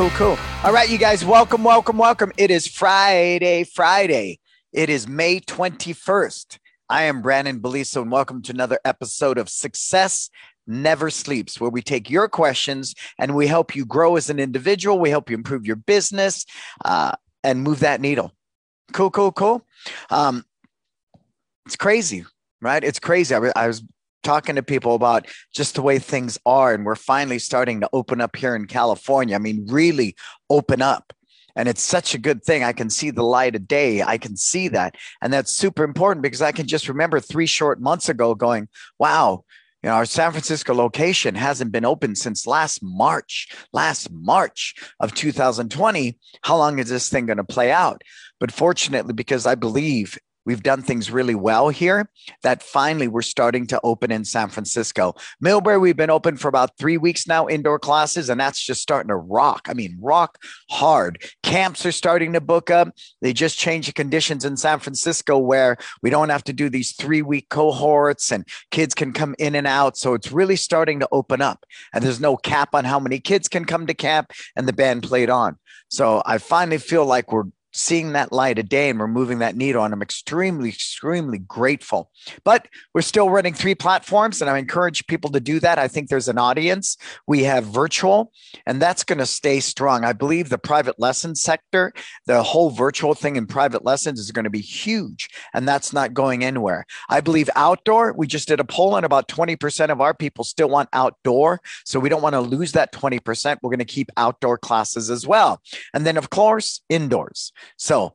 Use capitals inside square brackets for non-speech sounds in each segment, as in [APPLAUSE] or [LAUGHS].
cool, cool. All right, you guys, welcome, welcome, welcome. It is Friday, Friday. It is May 21st. I am Brandon Beliso, and welcome to another episode of Success Never Sleeps, where we take your questions and we help you grow as an individual. We help you improve your business uh, and move that needle. Cool, cool, cool. Um, it's crazy, right? It's crazy. I, I was talking to people about just the way things are and we're finally starting to open up here in california. I mean really open up. And it's such a good thing. I can see the light of day. I can see that. And that's super important because i can just remember three short months ago going wow you know, our San Francisco location hasn't been open since last March, last March of 2020. How long is this thing going to play out? But fortunately, because I believe We've done things really well here that finally we're starting to open in San Francisco. Millbrae, we've been open for about three weeks now, indoor classes, and that's just starting to rock. I mean, rock hard. Camps are starting to book up. They just changed the conditions in San Francisco where we don't have to do these three week cohorts and kids can come in and out. So it's really starting to open up. And there's no cap on how many kids can come to camp, and the band played on. So I finally feel like we're seeing that light a day and we're moving that needle. And I'm extremely, extremely grateful. But we're still running three platforms, and I encourage people to do that. I think there's an audience. We have virtual, and that's going to stay strong. I believe the private lesson sector, the whole virtual thing in private lessons is going to be huge, and that's not going anywhere. I believe outdoor, we just did a poll, and about 20% of our people still want outdoor. So we don't want to lose that 20%. We're going to keep outdoor classes as well. And then, of course, indoors. So,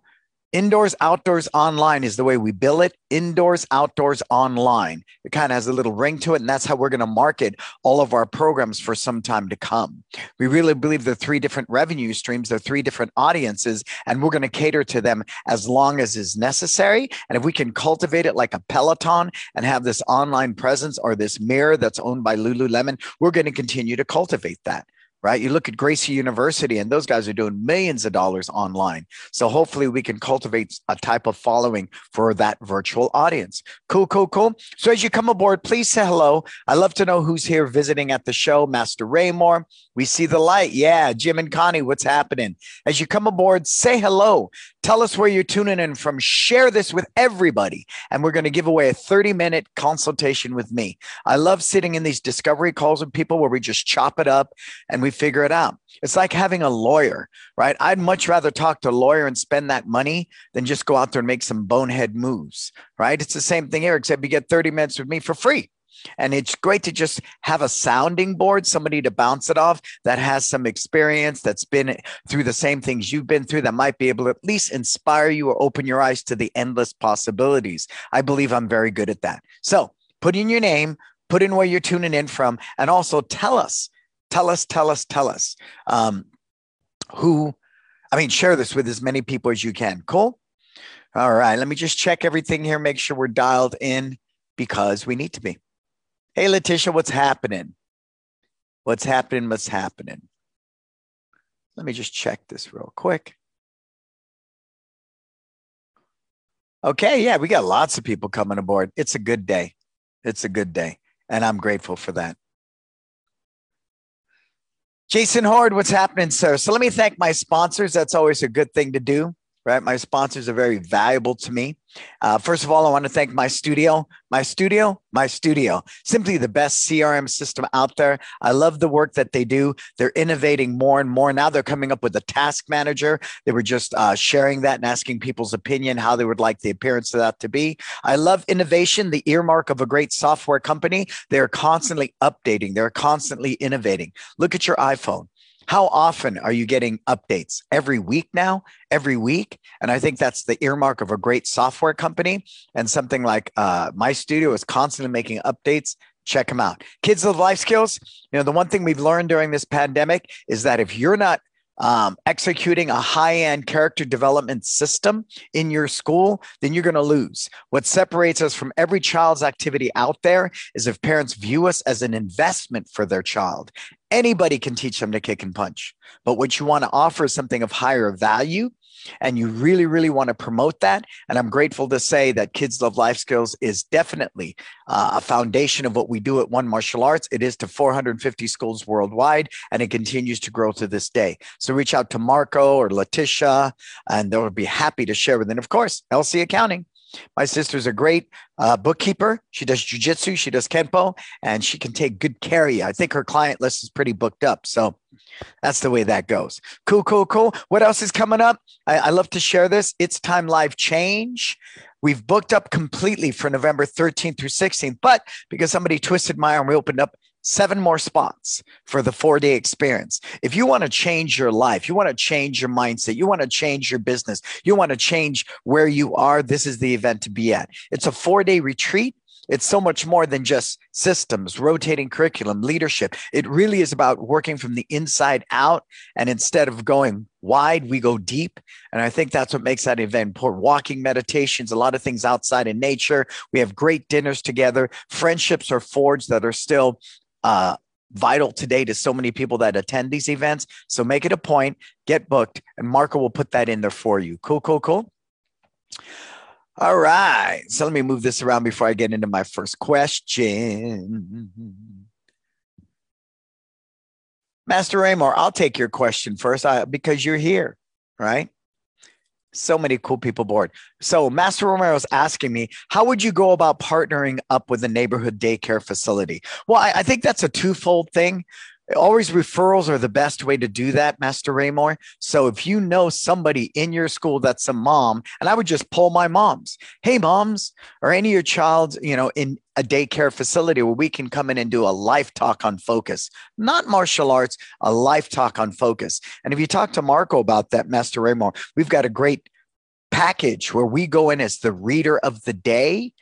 indoors, outdoors, online is the way we bill it. Indoors, outdoors, online. It kind of has a little ring to it. And that's how we're going to market all of our programs for some time to come. We really believe are three different revenue streams, there are three different audiences, and we're going to cater to them as long as is necessary. And if we can cultivate it like a Peloton and have this online presence or this mirror that's owned by Lululemon, we're going to continue to cultivate that right? You look at Gracie University, and those guys are doing millions of dollars online. So hopefully, we can cultivate a type of following for that virtual audience. Cool, cool, cool. So as you come aboard, please say hello. I love to know who's here visiting at the show. Master Raymore, we see the light. Yeah, Jim and Connie, what's happening? As you come aboard, say hello. Tell us where you're tuning in from. Share this with everybody. And we're going to give away a 30 minute consultation with me. I love sitting in these discovery calls with people where we just chop it up and we figure it out. It's like having a lawyer, right? I'd much rather talk to a lawyer and spend that money than just go out there and make some bonehead moves, right? It's the same thing here, except you get 30 minutes with me for free. And it's great to just have a sounding board, somebody to bounce it off that has some experience, that's been through the same things you've been through, that might be able to at least inspire you or open your eyes to the endless possibilities. I believe I'm very good at that. So put in your name, put in where you're tuning in from, and also tell us, tell us, tell us, tell us um, who, I mean, share this with as many people as you can. Cool? All right, let me just check everything here, make sure we're dialed in because we need to be. Hey, Letitia, what's happening? What's happening? What's happening? Let me just check this real quick. Okay, yeah, we got lots of people coming aboard. It's a good day. It's a good day. And I'm grateful for that. Jason Horde, what's happening, sir? So let me thank my sponsors. That's always a good thing to do right? My sponsors are very valuable to me. Uh, first of all, I want to thank my studio, my studio, my studio, simply the best CRM system out there. I love the work that they do. They're innovating more and more. Now they're coming up with a task manager. They were just uh, sharing that and asking people's opinion, how they would like the appearance of that to be. I love innovation, the earmark of a great software company. They're constantly updating, they're constantly innovating. Look at your iPhone. How often are you getting updates? Every week now? Every week? And I think that's the earmark of a great software company. And something like uh, my studio is constantly making updates. Check them out. Kids of Life Skills. You know, the one thing we've learned during this pandemic is that if you're not um, executing a high end character development system in your school, then you're going to lose. What separates us from every child's activity out there is if parents view us as an investment for their child. Anybody can teach them to kick and punch, but what you want to offer is something of higher value and you really, really want to promote that. And I'm grateful to say that Kids Love Life Skills is definitely uh, a foundation of what we do at One Martial Arts. It is to 450 schools worldwide, and it continues to grow to this day. So reach out to Marco or Letitia, and they'll be happy to share with. And of course, LC Accounting. My sister's a great uh, bookkeeper. She does jujitsu, she does kenpo, and she can take good care of you. I think her client list is pretty booked up. So that's the way that goes. Cool, cool, cool. What else is coming up? I, I love to share this. It's Time Live Change. We've booked up completely for November 13th through 16th, but because somebody twisted my arm, we opened up seven more spots for the four day experience. If you want to change your life, you want to change your mindset, you want to change your business, you want to change where you are, this is the event to be at. It's a four day retreat. It's so much more than just systems, rotating curriculum, leadership. It really is about working from the inside out. And instead of going wide, we go deep. And I think that's what makes that event important. Walking meditations, a lot of things outside in nature. We have great dinners together. Friendships are forged that are still uh, vital today to so many people that attend these events. So make it a point, get booked, and Marco will put that in there for you. Cool, cool, cool. All right. So let me move this around before I get into my first question. Master Raymore, I'll take your question first uh, because you're here, right? So many cool people board. So Master Romero is asking me, how would you go about partnering up with a neighborhood daycare facility? Well, I, I think that's a twofold thing. Always referrals are the best way to do that, Master Raymore. So if you know somebody in your school that's a mom, and I would just pull my moms, hey moms, or any of your child, you know, in a daycare facility where we can come in and do a life talk on focus, not martial arts, a life talk on focus. And if you talk to Marco about that, Master Raymore, we've got a great package where we go in as the reader of the day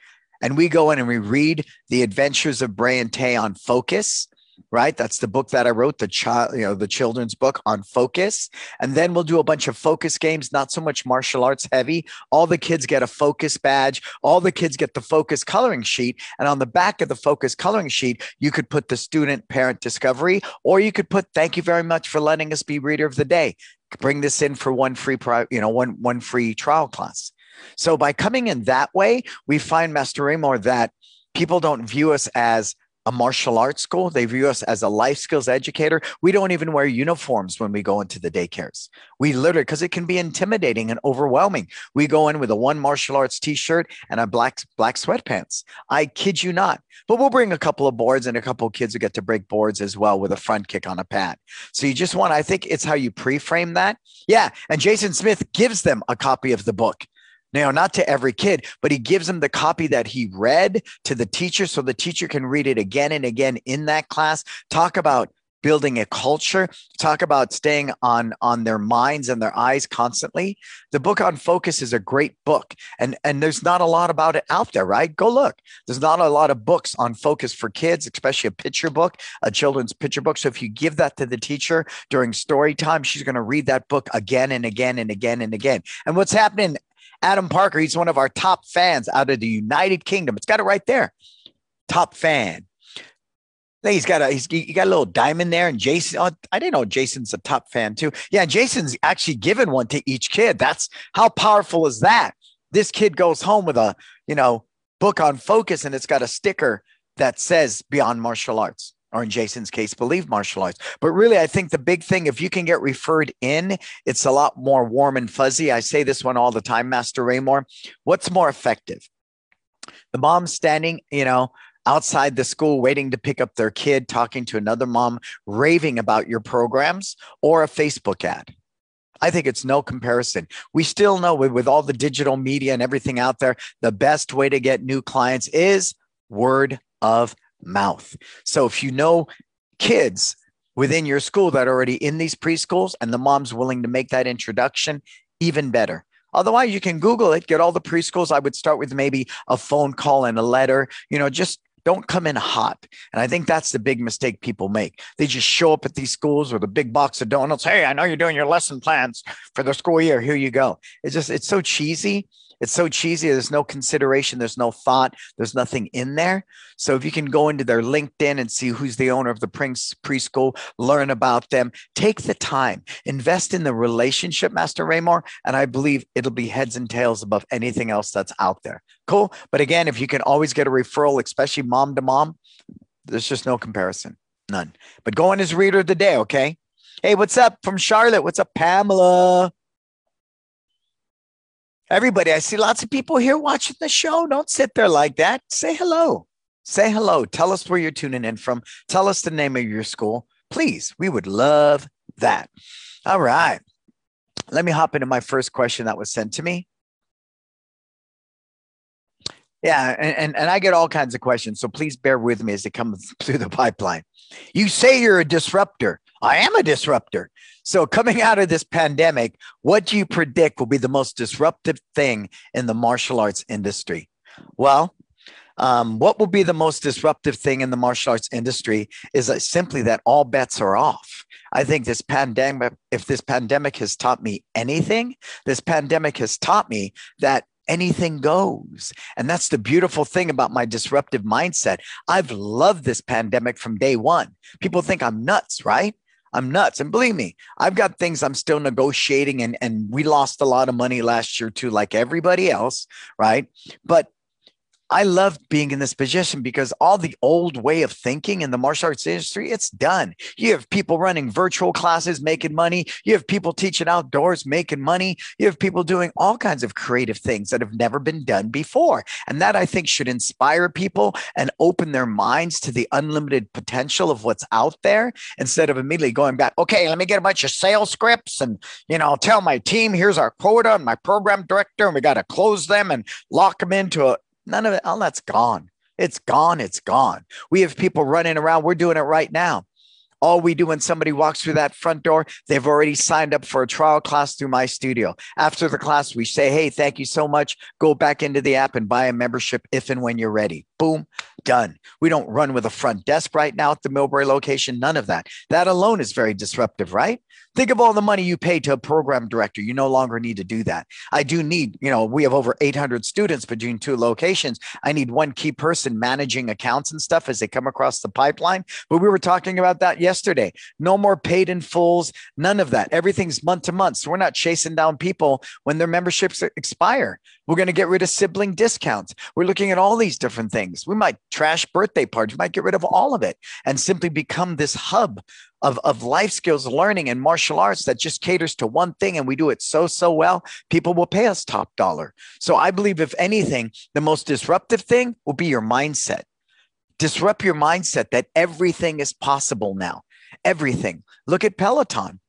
and we go in and we read the adventures of Brian Tay on focus right? That's the book that I wrote, the child, you know, the children's book on focus. And then we'll do a bunch of focus games, not so much martial arts heavy. All the kids get a focus badge. All the kids get the focus coloring sheet. And on the back of the focus coloring sheet, you could put the student parent discovery, or you could put, thank you very much for letting us be reader of the day. Bring this in for one free, you know, one, one free trial class. So by coming in that way, we find Master Raymore that people don't view us as a martial arts school. They view us as a life skills educator. We don't even wear uniforms when we go into the daycares. We literally, because it can be intimidating and overwhelming. We go in with a one martial arts t-shirt and a black black sweatpants. I kid you not. But we'll bring a couple of boards and a couple of kids who get to break boards as well with a front kick on a pad. So you just want, I think it's how you pre-frame that. Yeah. And Jason Smith gives them a copy of the book. Now, not to every kid, but he gives them the copy that he read to the teacher so the teacher can read it again and again in that class. Talk about building a culture. Talk about staying on on their minds and their eyes constantly. The book on focus is a great book and and there's not a lot about it out there right? Go look. There's not a lot of books on focus for kids especially a picture book a children's picture book. So if you give that to the teacher during story time she's going to read that book again and again and again and again. And what's happening Adam Parker, he's one of our top fans out of the United Kingdom. It's got it right there. Top fan. He's got a he's he got a little diamond there, and Jason. Oh, I didn't know Jason's a top fan too. Yeah, Jason's actually given one to each kid. That's how powerful is that? This kid goes home with a you know book on focus, and it's got a sticker that says Beyond Martial Arts or in Jason's case, believe martial arts. But really, I think the big thing, if you can get referred in, it's a lot more warm and fuzzy. I say this one all the time, Master Raymore. What's more effective? The mom standing, you know, outside the school waiting to pick up their kid, talking to another mom, raving about your programs, or a Facebook ad. I think it's no comparison. We still know with, with all the digital media and everything out there, the best way to get new clients is word of mouth. So if you know kids within your school that are already in these preschools and the mom's willing to make that introduction, even better. Otherwise, you can Google it, get all the preschools. I would start with maybe a phone call and a letter, you know, just Don't come in hot. And I think that's the big mistake people make. They just show up at these schools with a big box of donuts. Hey, I know you're doing your lesson plans for the school year. Here you go. It's just, it's so cheesy. It's so cheesy. There's no consideration. There's no thought. There's nothing in there. So if you can go into their LinkedIn and see who's the owner of the Prince preschool, learn about them, take the time, invest in the relationship, Master Raymore, and I believe it'll be heads and tails above anything else that's out there. Cool. But again, if you can always get a referral, especially mom to mom, there's just no comparison. None. But go on as reader of the day, okay? Hey, what's up from Charlotte? What's up, Pamela? Everybody, I see lots of people here watching the show. Don't sit there like that. Say hello. Say hello. Tell us where you're tuning in from. Tell us the name of your school. Please, we would love that. All right. Let me hop into my first question that was sent to me. Yeah, and, and, and I get all kinds of questions. So please bear with me as they come [LAUGHS] through the pipeline. You say you're a disruptor. I am a disruptor. So, [LAUGHS] coming out of this pandemic, what do you predict will be the most disruptive thing in the martial arts industry? Well, um, what will be the most disruptive thing in the martial arts industry is uh, simply that all bets are off. I think this pandemic, if this pandemic has taught me anything, this pandemic has taught me that anything goes. And that's the beautiful thing about my disruptive mindset. I've loved this pandemic from day one. People think I'm nuts, right? I'm nuts. And believe me, I've got things I'm still negotiating and, and we lost a lot of money last year too, like everybody else, right? But I love being in this position because all the old way of thinking in the martial arts industry, it's done. You have people running virtual classes, making money. You have people teaching outdoors, making money. You have people doing all kinds of creative things that have never been done before. And that I think should inspire people and open their minds to the unlimited potential of what's out there instead of immediately going back, okay, let me get a bunch of sales scripts and, you know, I'll tell my team, here's our quota and my program director, and we got to close them and lock them into a, None of it, all that's gone. It's gone. It's gone. We have people running around. We're doing it right now. All we do when somebody walks through that front door, they've already signed up for a trial class through my studio. After the class, we say, Hey, thank you so much. Go back into the app and buy a membership if and when you're ready. Boom, done. We don't run with a front desk right now at the Millbrae location. None of that. That alone is very disruptive, right? Think of all the money you pay to a program director. You no longer need to do that. I do need, you know, we have over 800 students between two locations. I need one key person managing accounts and stuff as they come across the pipeline. But we were talking about that yesterday. No more paid in fulls, none of that. Everything's month to month. So we're not chasing down people when their memberships expire. We're going to get rid of sibling discounts. We're looking at all these different things. We might trash birthday parties. We might get rid of all of it and simply become this hub of, of life skills learning and martial arts that just caters to one thing and we do it so, so well, people will pay us top dollar. So I believe, if anything, the most disruptive thing will be your mindset. Disrupt your mindset that everything is possible now. Everything. Look at Peloton,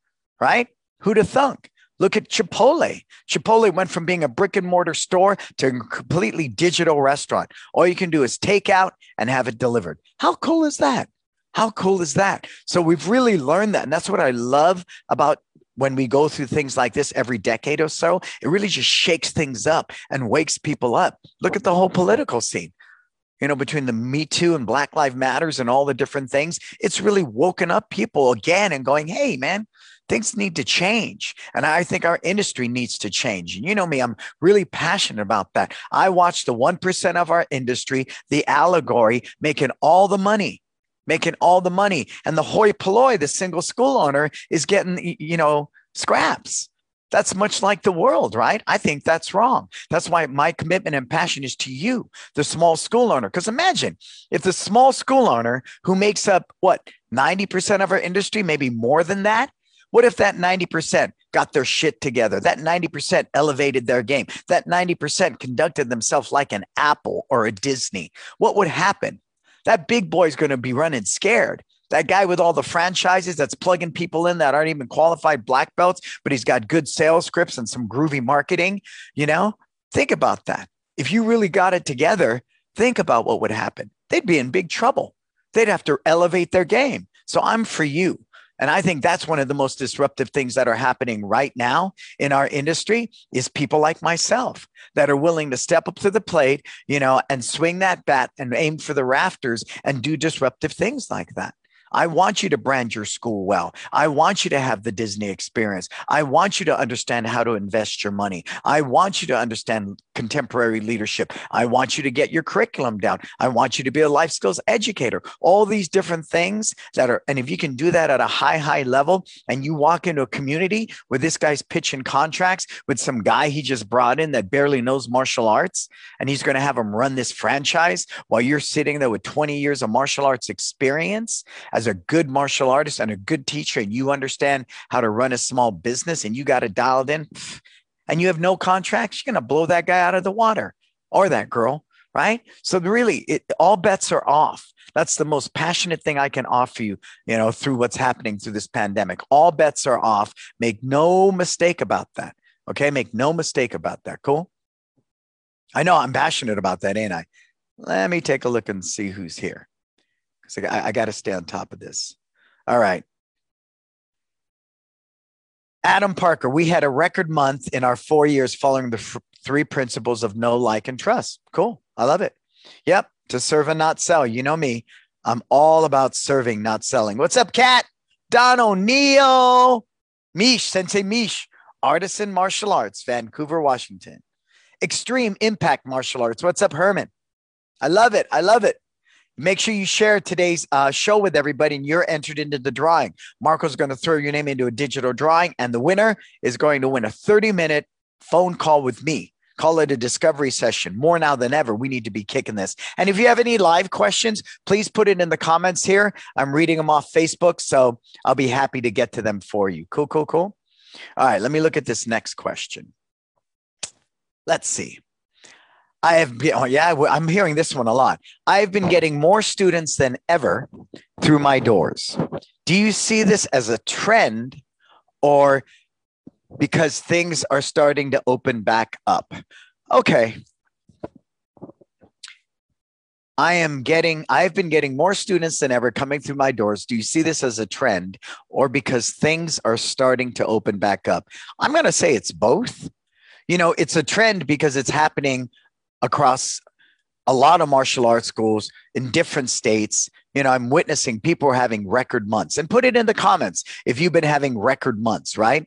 right? Who'd have thunk? Look at Chipotle. Chipotle went from being a brick and mortar store to a completely digital restaurant. All you can do is take out and have it delivered. How cool is that? How cool is that? So we've really learned that. And that's what I love about when we go through things like this every decade or so. It really just shakes things up and wakes people up. Look at the whole political scene. You know, between the Me Too and Black Lives Matters and all the different things, it's really woken up people again and going, hey, man, things need to change. And I think our industry needs to change. And you know me, I'm really passionate about that. I watch the 1% of our industry, the allegory, making all the money making all the money. And the hoi polloi, the single school owner, is getting, you know, scraps. That's much like the world, right? I think that's wrong. That's why my commitment and passion is to you, the small school owner. Because imagine if the small school owner who makes up what, 90% of our industry, maybe more than that, what if that 90% got their shit together? That 90% elevated their game. That 90% conducted themselves like an Apple or a Disney. What would happen? that big boy's going to be running scared. That guy with all the franchises that's plugging people in that aren't even qualified black belts, but he's got good sales scripts and some groovy marketing. You know, think about that. If you really got it together, think about what would happen. They'd be in big trouble. They'd have to elevate their game. So I'm for you. And I think that's one of the most disruptive things that are happening right now in our industry is people like myself that are willing to step up to the plate, you know, and swing that bat and aim for the rafters and do disruptive things like that. I want you to brand your school well. I want you to have the Disney experience. I want you to understand how to invest your money. I want you to understand contemporary leadership. I want you to get your curriculum down. I want you to be a life skills educator. All these different things that are, and if you can do that at a high, high level, and you walk into a community where this guy's pitching contracts with some guy he just brought in that barely knows martial arts, and he's going to have him run this franchise while you're sitting there with 20 years of martial arts experience as as a good martial artist and a good teacher and you understand how to run a small business and you got it dialed in and you have no contracts, you're going to blow that guy out of the water or that girl, right? So really, it, all bets are off. That's the most passionate thing I can offer you, you know, through what's happening through this pandemic. All bets are off. Make no mistake about that. Okay. Make no mistake about that. Cool. I know I'm passionate about that, ain't I? Let me take a look and see who's here because I, I got to stay on top of this. All right. Adam Parker, we had a record month in our four years following the f- three principles of know, like, and trust. Cool. I love it. Yep. To serve and not sell. You know me. I'm all about serving, not selling. What's up, Kat? Don O'Neill. Mish, Sensei Mish, Artisan Martial Arts, Vancouver, Washington. Extreme Impact Martial Arts. What's up, Herman? I love it. I love it. Make sure you share today's uh, show with everybody and you're entered into the drawing. Marco's going to throw your name into a digital drawing, and the winner is going to win a 30 minute phone call with me. Call it a discovery session. More now than ever, we need to be kicking this. And if you have any live questions, please put it in the comments here. I'm reading them off Facebook, so I'll be happy to get to them for you. Cool, cool, cool. All right, let me look at this next question. Let's see. I have been, oh yeah, I'm hearing this one a lot. I've been getting more students than ever through my doors. Do you see this as a trend or because things are starting to open back up? Okay. I am getting, I've been getting more students than ever coming through my doors. Do you see this as a trend or because things are starting to open back up? I'm going to say it's both. You know, it's a trend because it's happening across a lot of martial arts schools in different states. You know, I'm witnessing people are having record months and put it in the comments if you've been having record months, right?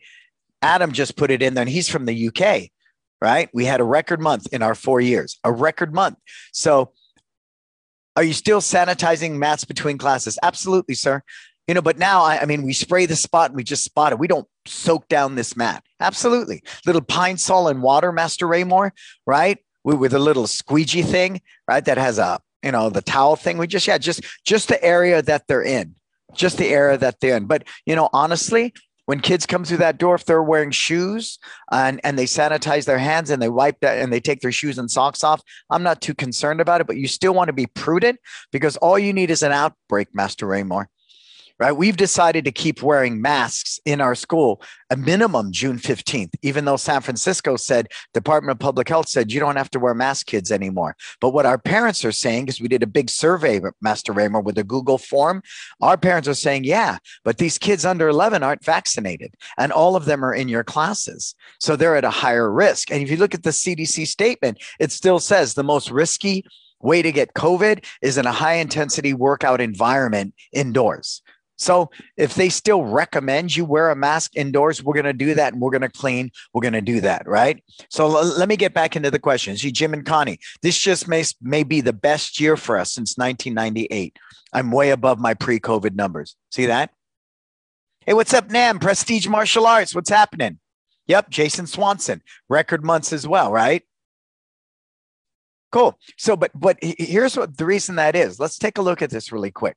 Adam just put it in there and he's from the UK, right? We had a record month in our four years, a record month. So, are you still sanitizing mats between classes? Absolutely, sir. You know, but now I, I mean, we spray the spot and we just spot it. We don't soak down this mat. Absolutely. Little Pine-Sol and water, Master Raymore, right? With a little squeegee thing, right? That has a, you know, the towel thing. We just, yeah, just, just the area that they're in, just the area that they're in. But, you know, honestly, when kids come through that door, if they're wearing shoes and, and they sanitize their hands and they wipe that and they take their shoes and socks off, I'm not too concerned about it. But you still want to be prudent because all you need is an outbreak, Master Raymore right? We've decided to keep wearing masks in our school a minimum June 15th, even though San Francisco said, Department of Public Health said, you don't have to wear masks, kids, anymore. But what our parents are saying, because we did a big survey, Master Raymore, with a Google form, our parents are saying, yeah, but these kids under 11 aren't vaccinated, and all of them are in your classes. So they're at a higher risk. And if you look at the CDC statement, it still says the most risky way to get COVID is in a high intensity workout environment indoors. So if they still recommend you wear a mask indoors, we're going to do that and we're going to clean. We're going to do that. Right. So l- let me get back into the questions. See, Jim and Connie, this just may, may be the best year for us since 1998. I'm way above my pre COVID numbers. See that? Hey, what's up, Nam? Prestige Martial Arts. What's happening? Yep. Jason Swanson, record months as well. Right. Cool. So, but, but here's what the reason that is. Let's take a look at this really quick.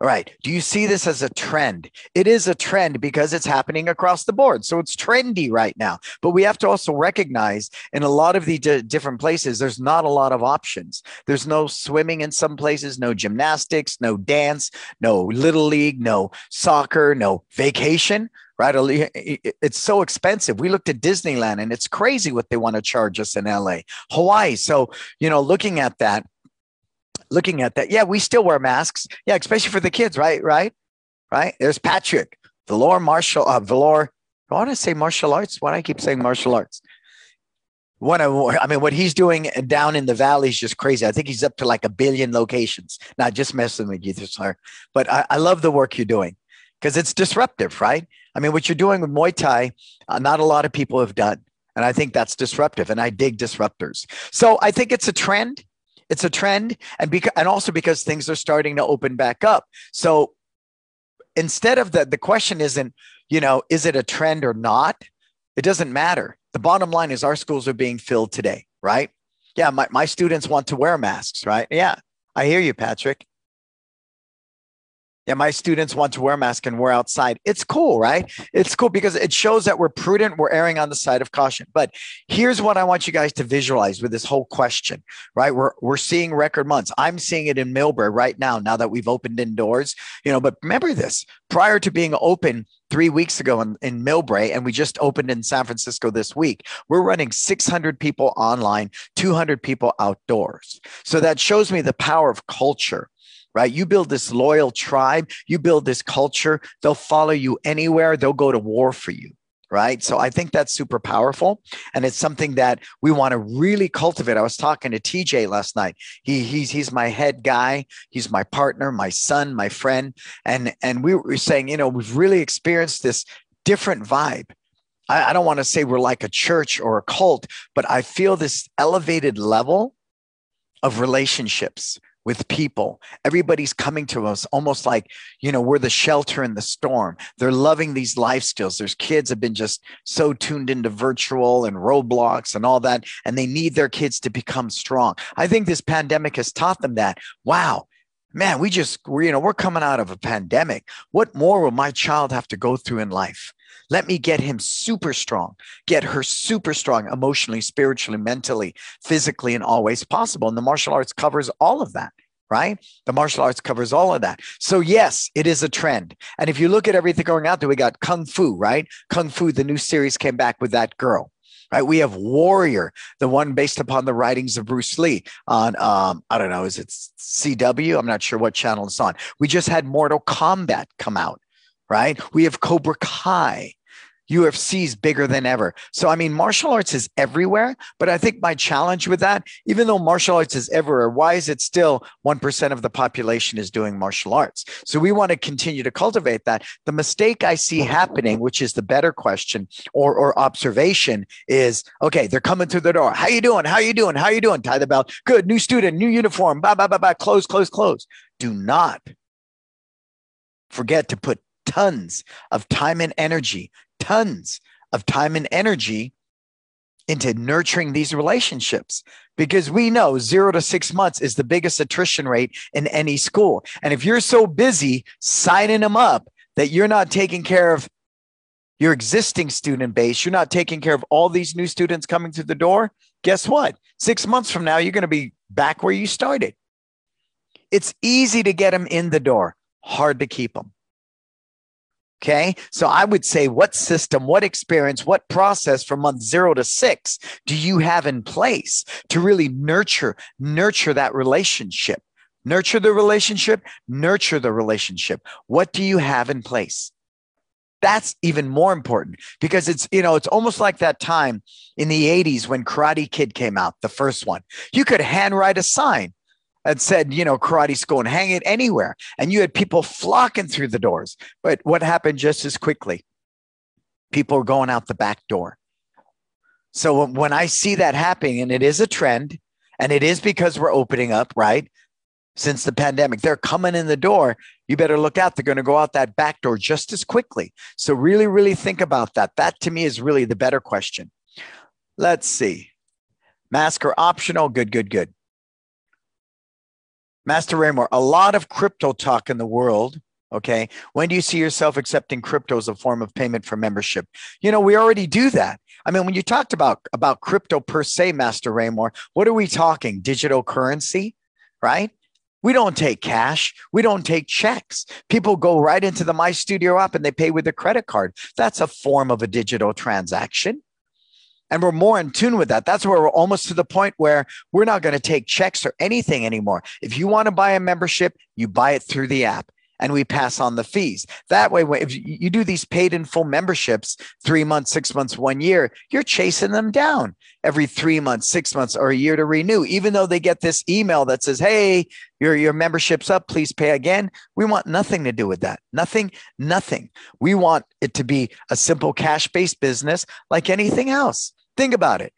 All right. Do you see this as a trend? It is a trend because it's happening across the board. So it's trendy right now. But we have to also recognize in a lot of the d- different places, there's not a lot of options. There's no swimming in some places, no gymnastics, no dance, no little league, no soccer, no vacation right? It's so expensive. We looked at Disneyland and it's crazy what they want to charge us in LA, Hawaii. So, you know, looking at that, looking at that, yeah, we still wear masks. Yeah, especially for the kids, right? Right. right? There's Patrick, Valor Martial, uh, Valor. I want to say martial arts. Why do I keep saying martial arts? One of, I mean, what he's doing down in the valley is just crazy. I think he's up to like a billion locations. Not just messing with you, sir. But I, I love the work you're doing because it's disruptive, right? I mean, what you're doing with Muay Thai, uh, not a lot of people have done. And I think that's disruptive. And I dig disruptors. So I think it's a trend. It's a trend. And because, and also because things are starting to open back up. So instead of the, the question isn't, you know, is it a trend or not? It doesn't matter. The bottom line is our schools are being filled today, right? Yeah, my, my students want to wear masks, right? Yeah, I hear you, Patrick yeah, my students want to wear masks and we're outside. It's cool, right? It's cool because it shows that we're prudent, we're erring on the side of caution. But here's what I want you guys to visualize with this whole question, right? We're we're seeing record months. I'm seeing it in Millbrae right now, now that we've opened indoors, you know, but remember this prior to being open three weeks ago in, in Millbrae, and we just opened in San Francisco this week. We're running 600 people online, 200 people outdoors. So that shows me the power of culture right? You build this loyal tribe, you build this culture, they'll follow you anywhere, they'll go to war for you. Right. So I think that's super powerful. And it's something that we want to really cultivate. I was talking to TJ last night. He he's he's my head guy. He's my partner, my son, my friend. And and we were saying, you know, we've really experienced this different vibe. I, I don't want to say we're like a church or a cult, but I feel this elevated level of relationships with people. Everybody's coming to us almost like, you know, we're the shelter in the storm. They're loving these life skills. There's kids have been just so tuned into virtual and Roblox and all that, and they need their kids to become strong. I think this pandemic has taught them that. Wow, man, we just, we're, you know, we're coming out of a pandemic. What more will my child have to go through in life? Let me get him super strong, get her super strong emotionally, spiritually, mentally, physically, in all ways possible. And the martial arts covers all of that right? The martial arts covers all of that. So, yes, it is a trend. And if you look at everything going out there, we got Kung Fu, right? Kung Fu, the new series came back with that girl. Right, we have Warrior, the one based upon the writings of Bruce Lee on um, I don't know, is it CW? I'm not sure what channel it's on. We just had Mortal Kombat come out, right? We have Cobra Kai. UFC is bigger than ever. So, I mean, martial arts is everywhere. But I think my challenge with that, even though martial arts is everywhere, why is it still 1% of the population is doing martial arts? So, we want to continue to cultivate that. The mistake I see happening, which is the better question or, or observation, is okay, they're coming through the door. How you doing? How you doing? How you doing? Tie the belt. Good. New student, new uniform. Blah, blah, blah, blah. Close, close, close. Do not forget to put tons of time and energy tons of time and energy into nurturing these relationships because we know zero to six months is the biggest attrition rate in any school. And if you're so busy signing them up that you're not taking care of your existing student base, you're not taking care of all these new students coming through the door, guess what? Six months from now, you're going to be back where you started. It's easy to get them in the door, hard to keep them. Okay. So I would say, what system, what experience, what process from month zero to six do you have in place to really nurture, nurture that relationship? Nurture the relationship, nurture the relationship. What do you have in place? That's even more important because it's, you know, it's almost like that time in the 80s when Karate Kid came out, the first one. You could handwrite a sign that said, you know, karate school and hang it anywhere. And you had people flocking through the doors. But what happened just as quickly? People are going out the back door. So when I see that happening, and it is a trend, and it is because we're opening up, right? Since the pandemic, they're coming in the door. You better look out. They're going to go out that back door just as quickly. So, really, really think about that. That to me is really the better question. Let's see. Mask are optional. Good, good, good. Master Raymore, a lot of crypto talk in the world. Okay. When do you see yourself accepting crypto as a form of payment for membership? You know, we already do that. I mean, when you talked about, about crypto per se, Master Raymore, what are we talking? Digital currency, right? We don't take cash. We don't take checks. People go right into the My Studio app and they pay with a credit card. That's a form of a digital transaction. And we're more in tune with that. That's where we're almost to the point where we're not going to take checks or anything anymore. If you want to buy a membership, you buy it through the app. and we pass on the fees. That way, if you do these paid in full memberships, three months, six months, one year, you're chasing them down every three months, six months, or a year to renew, even though they get this email that says, Hey, your, your membership's up, please pay again. We want nothing to do with that. Nothing, nothing. We want it to be a simple cash based business like anything else. Think about it.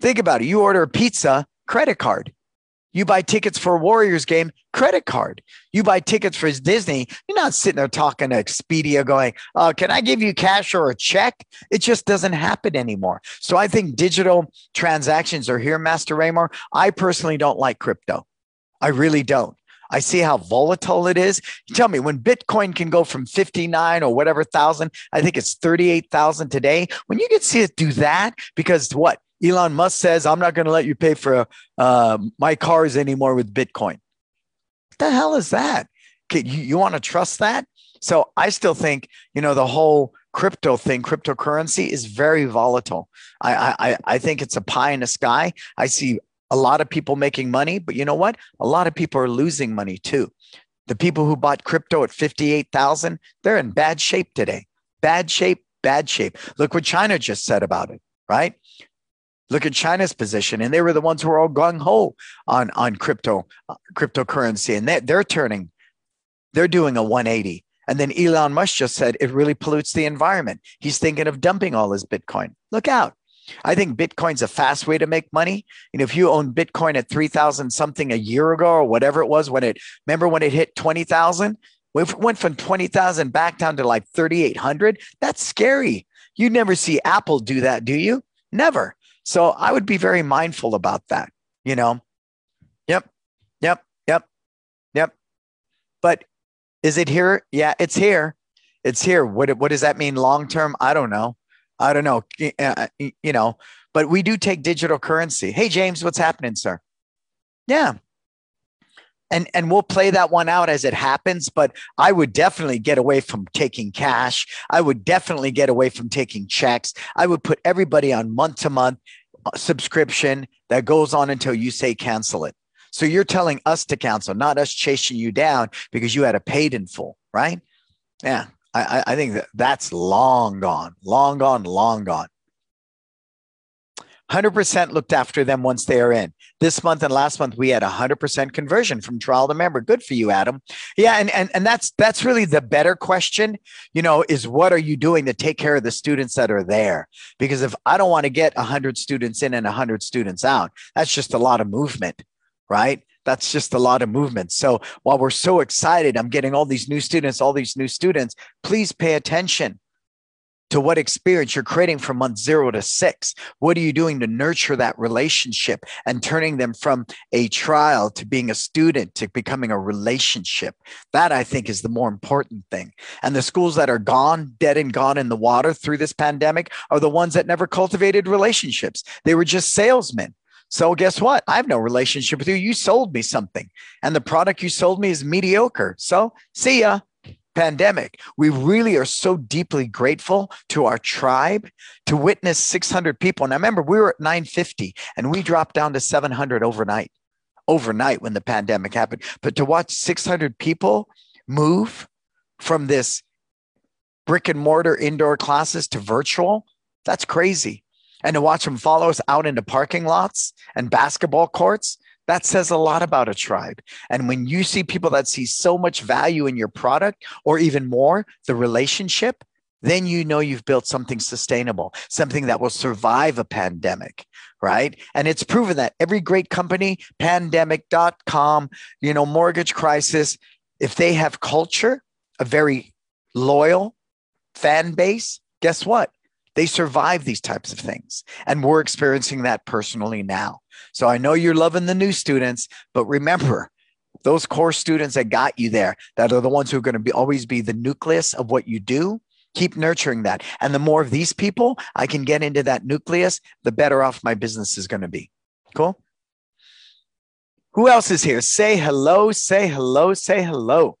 Think about it. You order a pizza, credit card. You buy tickets for a Warriors game, credit card. You buy tickets for Disney. You're not sitting there talking to Expedia going, uh, can I give you cash or a check? It just doesn't happen anymore. So I think digital transactions are here, Master Raymore. I personally don't like crypto. I really don't. I see how volatile it is. tell me when Bitcoin can go from 59 or whatever thousand, I think it's 38,000 today. When you get see it do that, because what? Elon Musk says, I'm not going to let you pay for uh, my cars anymore with Bitcoin. What the hell is that? Okay, you, you want to trust that? So I still think, you know, the whole crypto thing, cryptocurrency is very volatile. I, I, I think it's a pie in the sky. I see a lot of people making money, but you know what? A lot of people are losing money too. The people who bought crypto at 58,000, they're in bad shape today. Bad shape, bad shape. Look what China just said about it, right? Look at China's position, and they were the ones who were all gung ho on on crypto uh, cryptocurrency, and they, they're turning, they're doing a 180. And then Elon Musk just said it really pollutes the environment. He's thinking of dumping all his Bitcoin. Look out. I think Bitcoin's a fast way to make money. Know, if you own Bitcoin at 3,000 something a year ago or whatever it was when it, remember when it hit 20,000? It went from 20,000 back down to like 3,800. That's scary. You never see Apple do that, do you? Never. So I would be very mindful about that, you know? Yep, yep, yep, yep. But is it here? Yeah, it's here. It's here. What, what does that mean long term? I don't know. I don't know. Uh, you know, but we do take digital currency. Hey, James, what's happening, sir? Yeah, and and we'll play that one out as it happens but i would definitely get away from taking cash i would definitely get away from taking checks i would put everybody on month to month uh, subscription that goes on until you say cancel it so you're telling us to cancel not us chasing you down because you had a paid in full right yeah i i think that that's long gone long gone long gone 100% looked after them once they are in. This month and last month we had 100% conversion from trial to member. Good for you, Adam. Yeah, and and and that's that's really the better question, you know, is what are you doing to take care of the students that are there? Because if I don't want to get 100 students in and 100 students out, that's just a lot of movement, right? That's just a lot of movement. So while we're so excited, I'm getting all these new students, all these new students, please pay attention to what experience you're creating from month zero to six. What are you doing to nurture that relationship and turning them from a trial to being a student to becoming a relationship? That I think is the more important thing. And the schools that are gone, dead and gone in the water through this pandemic are the ones that never cultivated relationships. They were just salesmen. So guess what? I have no relationship with you. You sold me something, and the product you sold me is mediocre. So see ya pandemic. We really are so deeply grateful to our tribe to witness 600 people. Now, remember, we were at 950 and we dropped down to 700 overnight, overnight when the pandemic happened. But to watch 600 people move from this brick and mortar indoor classes to virtual, that's crazy. And to watch them follow us out into parking lots and basketball courts, that says a lot about a tribe. And when you see people that see so much value in your product or even more, the relationship, then you know you've built something sustainable, something that will survive a pandemic, right? And it's proven that every great company, pandemic.com, you know, mortgage crisis, if they have culture, a very loyal fan base, guess what? They survive these types of things. And we're experiencing that personally now. So I know you're loving the new students, but remember, those core students that got you there, that are the ones who are going to be always be the nucleus of what you do, keep nurturing that. And the more of these people I can get into that nucleus, the better off my business is going to be. Cool. Who else is here? Say hello, say hello, say hello.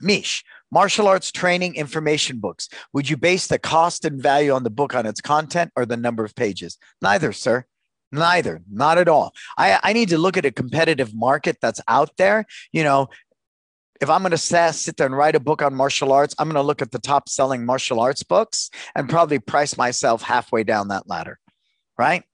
Mish, martial arts training information books. Would you base the cost and value on the book on its content or the number of pages? Neither, sir. Neither, not at all. I, I need to look at a competitive market that's out there. You know, if I'm going to sit there and write a book on martial arts, I'm going to look at the top selling martial arts books and probably price myself halfway down that ladder, right?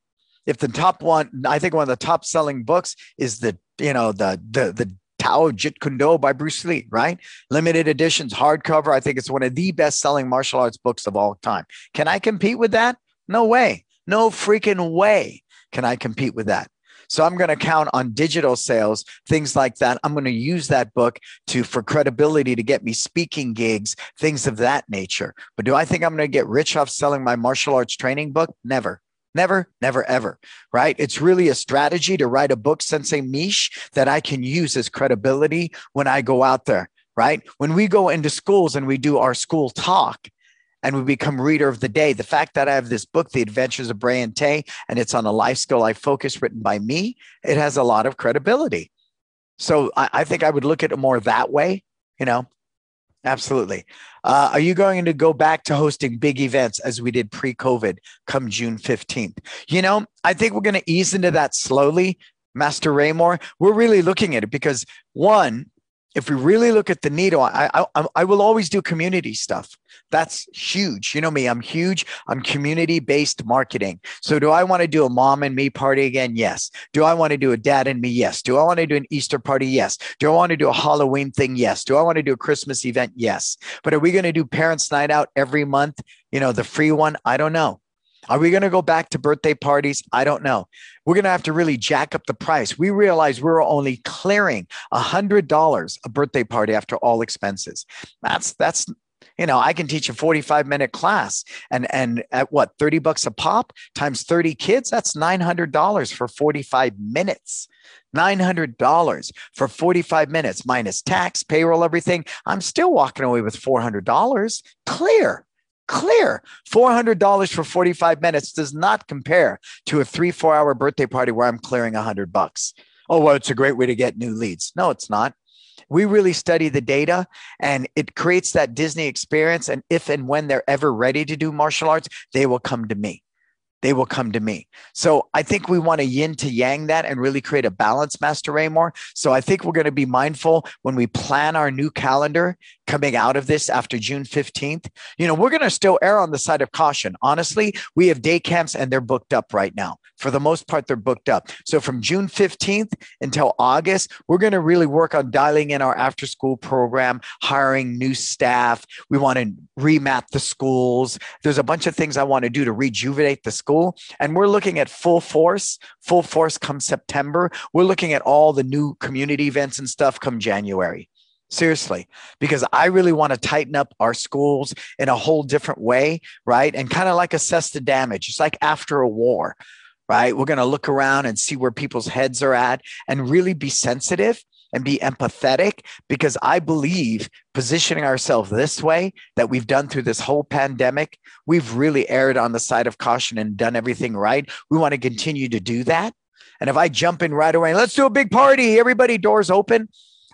If the top one, I think one of the top selling books is the, you know, the, the, the Tao Jeet Kune Do by Bruce Lee, right? Limited editions, hardcover. I think it's one of the best selling martial arts books of all time. Can I compete with that? No way. No freaking way can I compete with that. So I'm going to count on digital sales, things like that. I'm going to use that book to for credibility to get me speaking gigs, things of that nature. But do I think I'm going to get rich off selling my martial arts training book? Never. Never, never, ever, right? It's really a strategy to write a book, Sensei Mish, that I can use as credibility when I go out there, right? When we go into schools and we do our school talk, and we become reader of the day. The fact that I have this book, The Adventures of Bray and Tay, and it's on a life skill life focus written by me, it has a lot of credibility. So I, I think I would look at it more that way, you know. Absolutely. Uh, are you going to go back to hosting big events as we did pre COVID come June 15th? You know, I think we're going to ease into that slowly, Master Raymore. We're really looking at it because, one, if we really look at the needle, I, I, I will always do community stuff. That's huge. You know me, I'm huge I'm community based marketing. So, do I want to do a mom and me party again? Yes. Do I want to do a dad and me? Yes. Do I want to do an Easter party? Yes. Do I want to do a Halloween thing? Yes. Do I want to do a Christmas event? Yes. But are we going to do parents' night out every month? You know, the free one? I don't know. Are we going to go back to birthday parties? I don't know. We're going to have to really jack up the price. We realize we're only clearing $100 a birthday party after all expenses. That's that's you know, I can teach a 45 minute class and and at what 30 bucks a pop times 30 kids, that's $900 for 45 minutes. $900 for 45 minutes minus tax, payroll, everything. I'm still walking away with $400 clear clear $400 for 45 minutes does not compare to a three, four hour birthday party where I'm clearing 100 bucks. Oh, well, it's a great way to get new leads. No, it's not. We really study the data and it creates that Disney experience. And if and when they're ever ready to do martial arts, they will come to me they will come to me. So I think we want to yin to yang that and really create a balance, Master Raymore. So I think we're going to be mindful when we plan our new calendar coming out of this after June 15th. You know, we're going to still err on the side of caution. Honestly, we have day camps and they're booked up right now. For the most part, they're booked up. So from June 15th until August, we're going to really work on dialing in our after school program, hiring new staff. We want to remap the schools. There's a bunch of things I want to do to rejuvenate the school. And we're looking at full force, full force come September. We're looking at all the new community events and stuff come January. Seriously, because I really want to tighten up our schools in a whole different way, right? And kind of like assess the damage. It's like after a war, right? We're going to look around and see where people's heads are at and really be sensitive and be empathetic because I believe positioning ourselves this way that we've done through this whole pandemic, we've really erred on the side of caution and done everything right. We want to continue to do that. And if I jump in right away, let's do a big party, everybody doors open,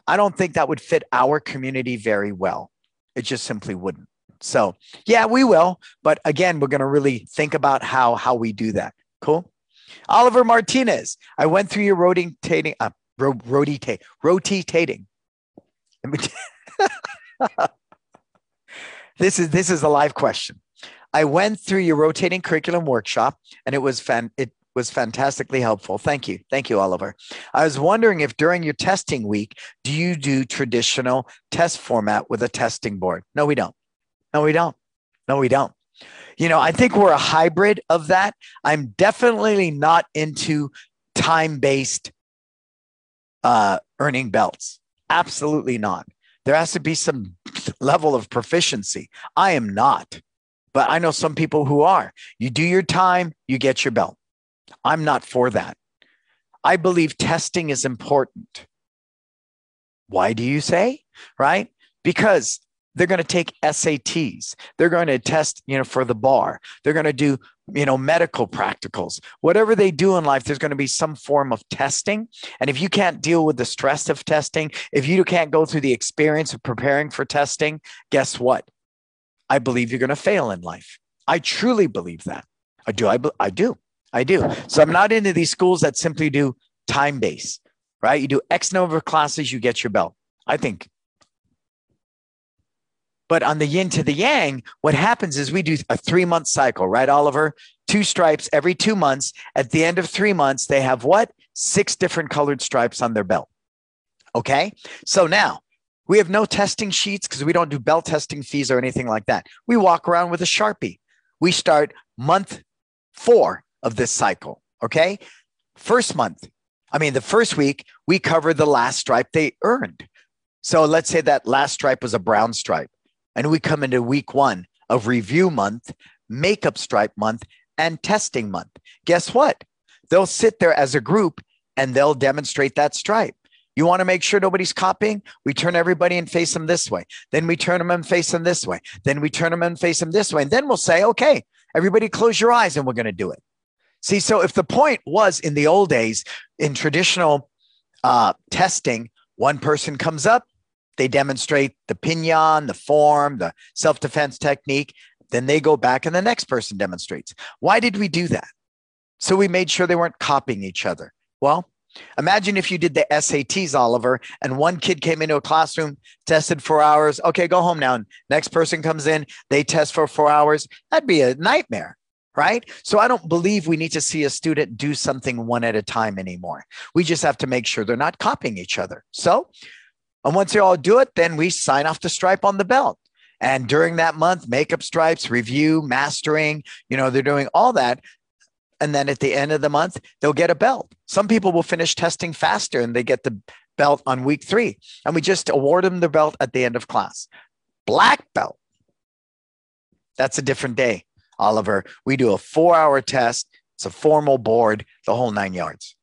I don't think that would fit our community very well. It just simply wouldn't. So, yeah, we will, but again, we're going to really think about how how we do that. Cool. Oliver Martinez, I went through your rotating, uh, ro- rotate, rotating. [LAUGHS] this is this is a live question. I went through your rotating curriculum workshop, and it was fan. It was fantastically helpful. Thank you. Thank you, Oliver. I was wondering if during your testing week, do you do traditional test format with a testing board? No, we don't. No, we don't. No, we don't. You know, I think we're a hybrid of that. I'm definitely not into time based uh, earning belts. Absolutely not. There has to be some level of proficiency. I am not, but I know some people who are. You do your time, you get your belt. I'm not for that. I believe testing is important. Why do you say? Right? Because they're going to take SATs. They're going to test, you know, for the bar. They're going to do, you know, medical practicals. Whatever they do in life, there's going to be some form of testing. And if you can't deal with the stress of testing, if you can't go through the experience of preparing for testing, guess what? I believe you're going to fail in life. I truly believe that. I do. I, I do. I do. So I'm not into these schools that simply do time base, right? You do X number of classes, you get your belt. I think But on the yin to the yang, what happens is we do a three month cycle, right, Oliver? Two stripes every two months. At the end of three months, they have what? Six different colored stripes on their belt. Okay. So now we have no testing sheets because we don't do belt testing fees or anything like that. We walk around with a Sharpie. We start month four of this cycle. Okay. First month, I mean, the first week, we cover the last stripe they earned. So let's say that last stripe was a brown stripe, and we come into week one of review month, makeup stripe month, and testing month. Guess what? They'll sit there as a group and they'll demonstrate that stripe. You want to make sure nobody's copying? We turn everybody and face them this way. Then we turn them and face them this way. Then we turn them and face them this way. And then we'll say, okay, everybody close your eyes and we're going to do it. See, so if the point was in the old days, in traditional uh, testing, one person comes up, they demonstrate the pinion, the form, the self defense technique. Then they go back and the next person demonstrates. Why did we do that? So we made sure they weren't copying each other. Well, imagine if you did the SATs, Oliver, and one kid came into a classroom, tested four hours. Okay, go home now. And Next person comes in, they test for four hours. That'd be a nightmare right? So I don't believe we need to see a student do something one at a time anymore. We just have to make sure they're not copying each other. So, and once they all do it, then we sign off the stripe on the belt. And during that month, makeup stripes, review, mastering, you know, they're doing all that. And then at the end of the month, they'll get a belt. Some people will finish testing faster and they get the belt on week three. And we just award them the belt at the end of class. Black belt. That's a different day. Oliver, we do a four hour test. It's a formal board, the whole nine yards.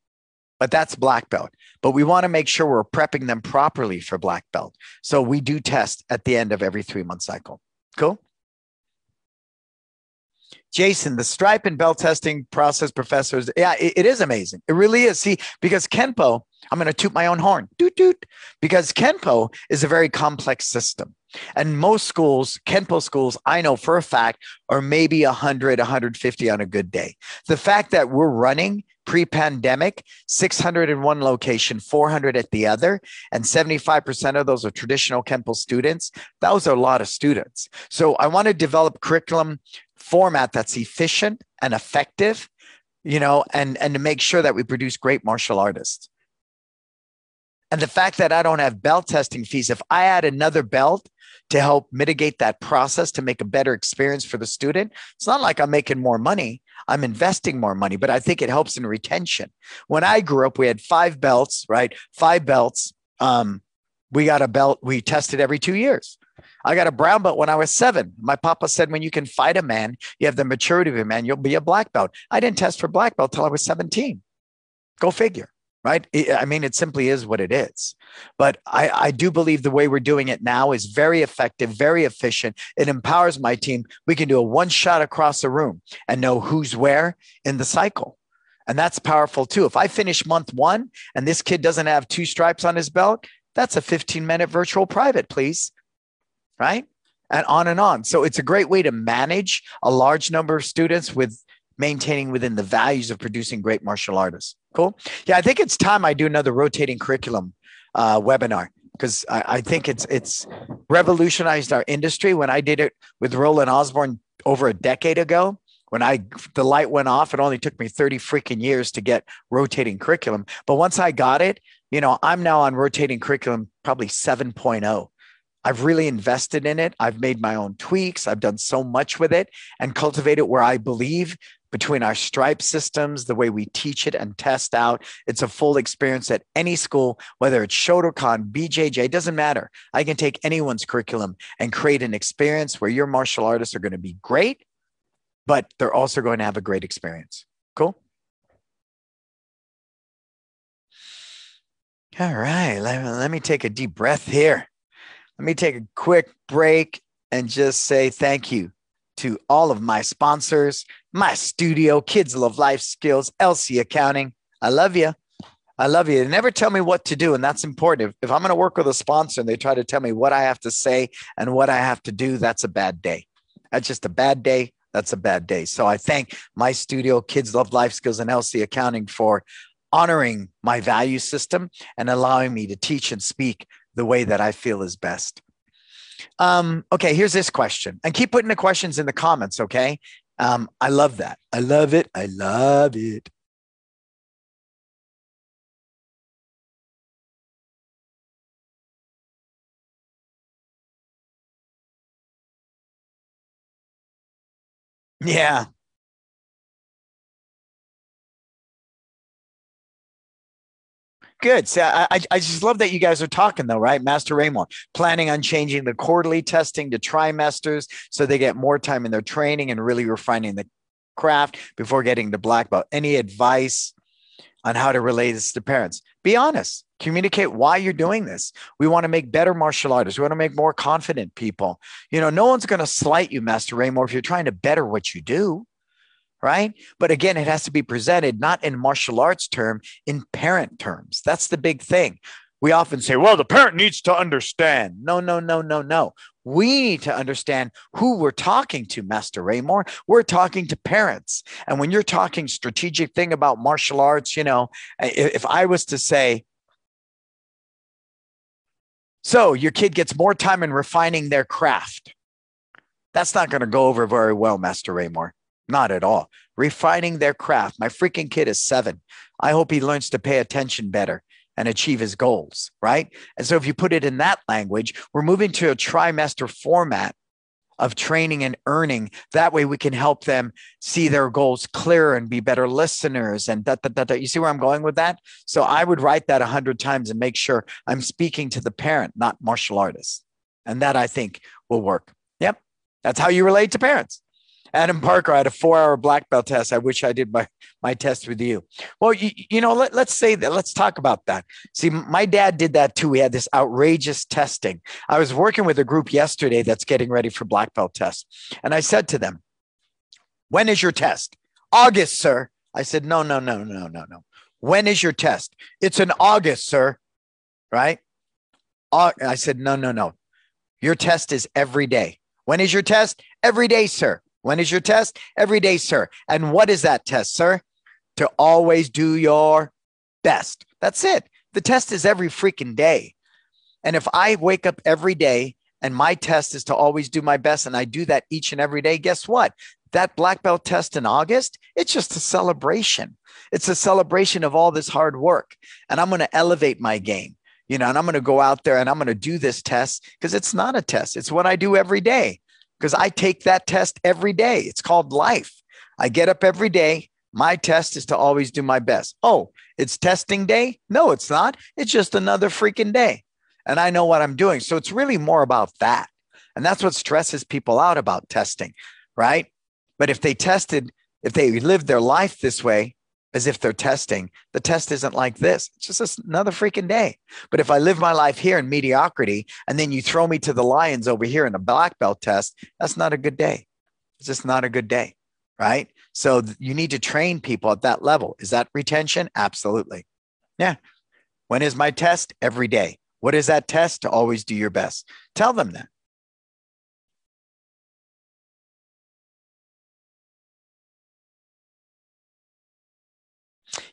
But that's black belt. But we want to make sure we're prepping them properly for black belt. So we do test at the end of every three month cycle. Cool. Jason, the stripe and belt testing process, professors, yeah, it, it is amazing. It really is. See, because Kenpo, I'm going to toot my own horn, doot doot, because Kenpo is a very complex system. And most schools, Kenpo schools, I know for a fact, are maybe 100, 150 on a good day. The fact that we're running pre pandemic, 600 in one location, 400 at the other, and 75% of those are traditional Kenpo students, those are a lot of students. So I want to develop curriculum format that's efficient and effective, you know, and, and to make sure that we produce great martial artists. And the fact that I don't have belt testing fees, if I add another belt to help mitigate that process to make a better experience for the student. It's not like I'm making more money. I'm investing more money, but I think it helps in retention. When I grew up, we had five belts, right? Five belts. Um, we got a belt we tested every two years. I got a brown belt when I was seven. My papa said, when you can fight a man, you have the maturity of a man, you'll be a black belt. I didn't test for black belt till I was 17. Go figure right? I mean, it simply is what it is. But I, I do believe the way we're doing it now is very effective, very efficient. It empowers my team. We can do a one shot across the room and know who's where in the cycle. And that's powerful too. If I finish month one and this kid doesn't have two stripes on his belt, that's a 15 minute virtual private, please. Right? And on and on. So it's a great way to manage a large number of students with maintaining within the values of producing great martial artists. Cool. Yeah, I think it's time I do another rotating curriculum uh, webinar because I, I, think it's it's revolutionized our industry. When I did it with Roland Osborne over a decade ago, when I the light went off, it only took me 30 freaking years to get rotating curriculum. But once I got it, you know, I'm now on rotating curriculum probably 7.0. I've really invested in it. I've made my own tweaks. I've done so much with it and cultivated where I believe between our stripe systems, the way we teach it and test out. It's a full experience at any school, whether it's Shotokan, BJJ, doesn't matter. I can take anyone's curriculum and create an experience where your martial artists are going to be great, but they're also going to have a great experience. Cool. All right, let, let me take a deep breath here. Let me take a quick break and just say thank you to all of my sponsors, my studio, Kids Love Life Skills, LC Accounting. I love you. I love you. They never tell me what to do, and that's important. If, if I'm going to work with a sponsor and they try to tell me what I have to say and what I have to do, that's a bad day. That's just a bad day. That's a bad day. So I thank my studio, Kids Love Life Skills, and LC Accounting for honoring my value system and allowing me to teach and speak the way that I feel is best. Um, okay, here's this question. And keep putting the questions in the comments, okay? Um, I love that. I love it. I love it. Yeah. Good. So I, I just love that you guys are talking though, right? Master Raymore planning on changing the quarterly testing to trimesters so they get more time in their training and really refining the craft before getting the black belt. Any advice on how to relay this to parents? Be honest. Communicate why you're doing this. We want to make better martial artists. We want to make more confident people. You know, no one's going to slight you, Master Raymore, if you're trying to better what you do right? But again, it has to be presented not in martial arts term, in parent terms. That's the big thing. We often say, well, the parent needs to understand. No, no, no, no, no. We need to understand who we're talking to, Master Raymore. We're talking to parents. And when you're talking strategic thing about martial arts, you know, if I was to say, so your kid gets more time in refining their craft. That's not going to go over very well, Master Raymore. Not at all. Refining their craft. My freaking kid is seven. I hope he learns to pay attention better and achieve his goals, right? And so if you put it in that language, we're moving to a trimester format of training and earning. That way we can help them see their goals clearer and be better listeners. And that, that, that, you see where I'm going with that? So I would write that a hundred times and make sure I'm speaking to the parent, not martial artists. And that I think will work. Yep. That's how you relate to parents. Adam Parker, I had a four hour black belt test. I wish I did my, my test with you. Well, you, you know, let, let's say that. Let's talk about that. See, my dad did that too. We had this outrageous testing. I was working with a group yesterday that's getting ready for black belt tests. And I said to them, When is your test? August, sir. I said, No, no, no, no, no, no. When is your test? It's in August, sir. Right? I said, No, no, no. Your test is every day. When is your test? Every day, sir. When is your test? Every day, sir. And what is that test, sir? To always do your best. That's it. The test is every freaking day. And if I wake up every day and my test is to always do my best and I do that each and every day, guess what? That black belt test in August, it's just a celebration. It's a celebration of all this hard work. And I'm going to elevate my game, you know, and I'm going to go out there and I'm going to do this test because it's not a test. It's what I do every day because I take that test every day. It's called life. I get up every day. My test is to always do my best. Oh, it's testing day? No, it's not. It's just another freaking day. And I know what I'm doing. So it's really more about that. And that's what stresses people out about testing, right? But if they tested, if they lived their life this way, as if they're testing. The test isn't like this. It's just another freaking day. But if I live my life here in mediocrity and then you throw me to the lions over here in a black belt test, that's not a good day. It's just not a good day. Right. So you need to train people at that level. Is that retention? Absolutely. Yeah. When is my test? Every day. What is that test? To always do your best. Tell them that.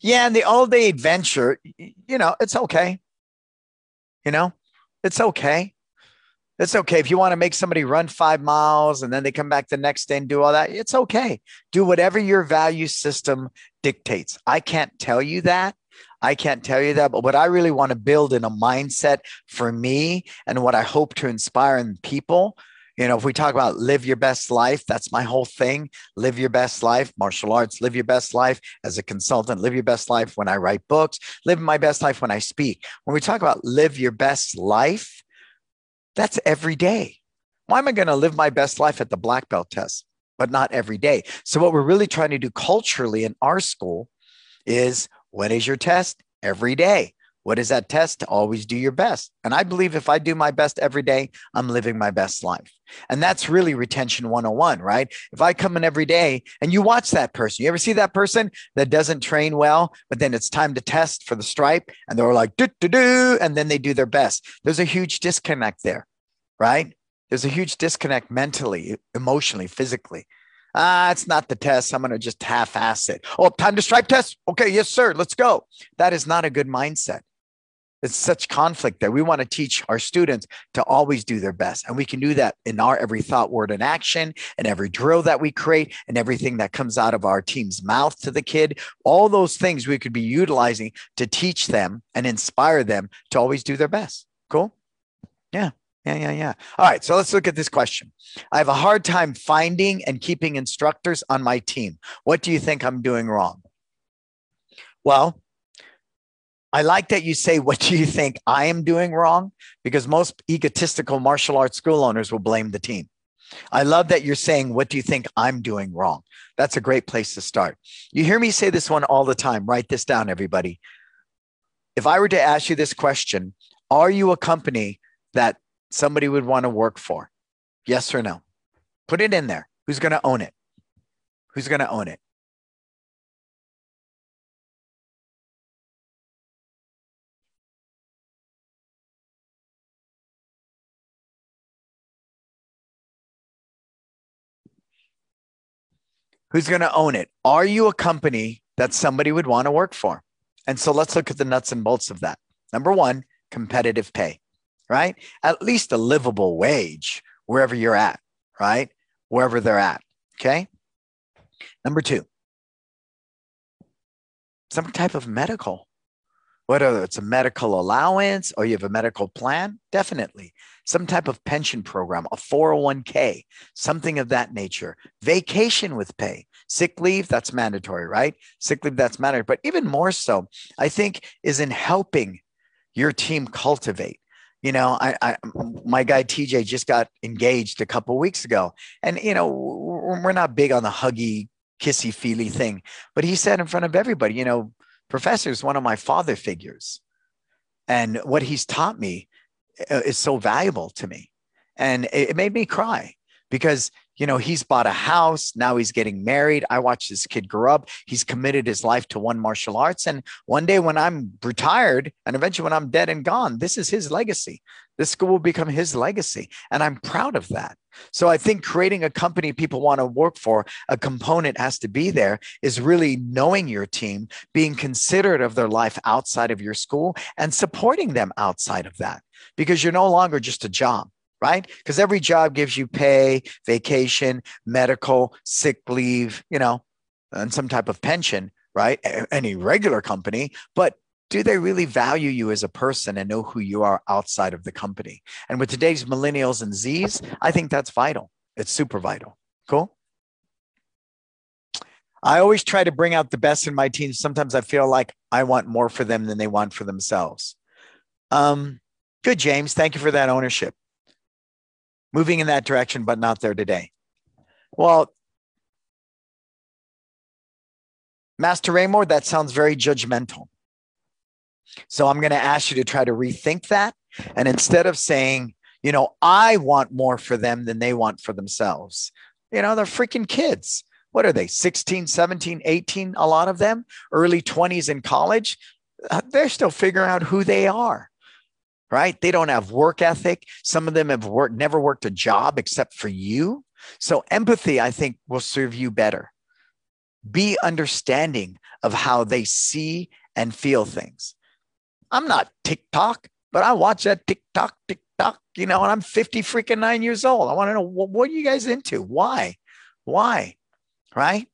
Yeah, and the all day adventure, you know, it's okay. You know, it's okay. It's okay. If you want to make somebody run five miles and then they come back the next day and do all that, it's okay. Do whatever your value system dictates. I can't tell you that. I can't tell you that. But what I really want to build in a mindset for me and what I hope to inspire in people you know, if we talk about live your best life, that's my whole thing. Live your best life, martial arts, live your best life as a consultant, live your best life when I write books, live my best life when I speak. When we talk about live your best life, that's every day. Why am I going to live my best life at the black belt test, but not every day? So, what we're really trying to do culturally in our school is when is your test? Every day. What is that test? Always do your best. And I believe if I do my best every day, I'm living my best life. And that's really retention 101, right? If I come in every day and you watch that person, you ever see that person that doesn't train well, but then it's time to test for the stripe and they're like, do, do, do, and then they do their best. There's a huge disconnect there, right? There's a huge disconnect mentally, emotionally, physically. Ah, it's not the test. I'm going to just half ass it. Oh, time to stripe test. Okay. Yes, sir. Let's go. That is not a good mindset It's such conflict there. We want to teach our students to always do their best. And we can do that in our every thought, word, and action, and every drill that we create, and everything that comes out of our team's mouth to the kid. All those things we could be utilizing to teach them and inspire them to always do their best. Cool? Yeah. Yeah, yeah, yeah. All right, so let's look at this question. I have a hard time finding and keeping instructors on my team. What do you think I'm doing wrong? Well, I like that you say, What do you think I am doing wrong? Because most egotistical martial arts school owners will blame the team. I love that you're saying, What do you think I'm doing wrong? That's a great place to start. You hear me say this one all the time. Write this down, everybody. If I were to ask you this question, are you a company that somebody would want to work for? Yes or no? Put it in there. Who's going to own it? Who's going to own it? Who's going to own it? Are you a company that somebody would want to work for? And so let's look at the nuts and bolts of that. Number one, competitive pay, right? At least a livable wage wherever you're at, right? Wherever they're at. Okay. Number two, some type of medical whether it's a medical allowance or you have a medical plan, definitely. Some type of pension program, a 401k, something of that nature. Vacation with pay, sick leave, that's mandatory, right? Sick leave, that's mandatory. But even more so, I think, is in helping your team cultivate. You know, I, I my guy TJ just got engaged a couple weeks ago, and you know, we're not big on the huggy, kissy feely thing, but he said in front of everybody, you know, professor is one of my father figures. And what he's taught me uh, is so valuable to me. And it made me cry because you know he's bought a house now he's getting married. I watched this kid grow up. He's committed his life to one martial arts. And one day when i'm retired and eventually when i'm dead and gone this is his legacy. This school will become his legacy. And i'm proud of that. So I think creating a company people want to work for, a component has to be there is really knowing your team, being considerate of their life outside of your school and supporting them outside of that. Because you're no longer just a job right? Because every job gives you pay, vacation, medical, sick leave, you know, and some type of pension, right? Any regular company, but do they really value you as a person and know who you are outside of the company? And with today's millennials and Zs, I think that's vital. It's super vital. Cool. I always try to bring out the best in my team. Sometimes I feel like I want more for them than they want for themselves. Um, good, James. Thank you for that ownership. Moving in that direction, but not there today. Well, Master Raymore, that sounds very judgmental. So I'm going to ask you to try to rethink that. And instead of saying, you know, I want more for them than they want for themselves, you know, they're freaking kids. What are they, 16, 17, 18? A lot of them, early 20s in college. Uh, they're still figuring out who they are, right? They don't have work ethic. Some of them have worked, never worked a job except for you. So empathy, I think, will serve you better. Be understanding of how they see and feel things. I'm not TikTok, but I watch that TikTok, TikTok, you know, and I'm 50 freaking nine years old. I want to know what, what are you guys into? Why? Why? Right?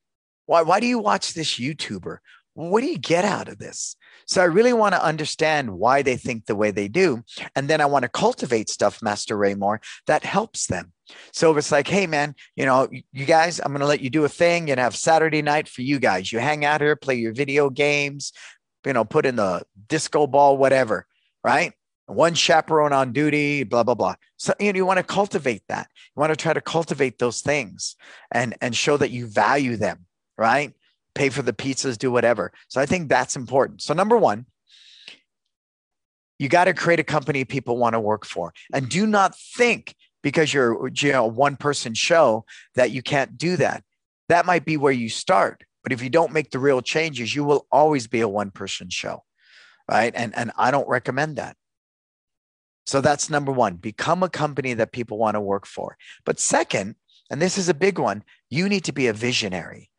Why, why do you watch this YouTuber? What do you get out of this? So I really want to understand why they think the way they do. And then I want to cultivate stuff, Master Raymore, that helps them. So it's like, hey, man, you know, you guys, I'm going to let you do a thing and have Saturday night for you guys. You hang out here, play your video games, you know, put in the disco ball, whatever, right? One chaperone on duty, blah, blah, blah. So you, know, you want to cultivate that. You want to try to cultivate those things and, and show that you value them, right? Pay for the pizzas, do whatever. So I think that's important. So, number one, you got to create a company people want to work for. And do not think because you're you know, a one person show that you can't do that. That might be where you start. But if you don't make the real changes, you will always be a one person show. Right. And, and I don't recommend that. So that's number one become a company that people want to work for. But second, and this is a big one, you need to be a visionary.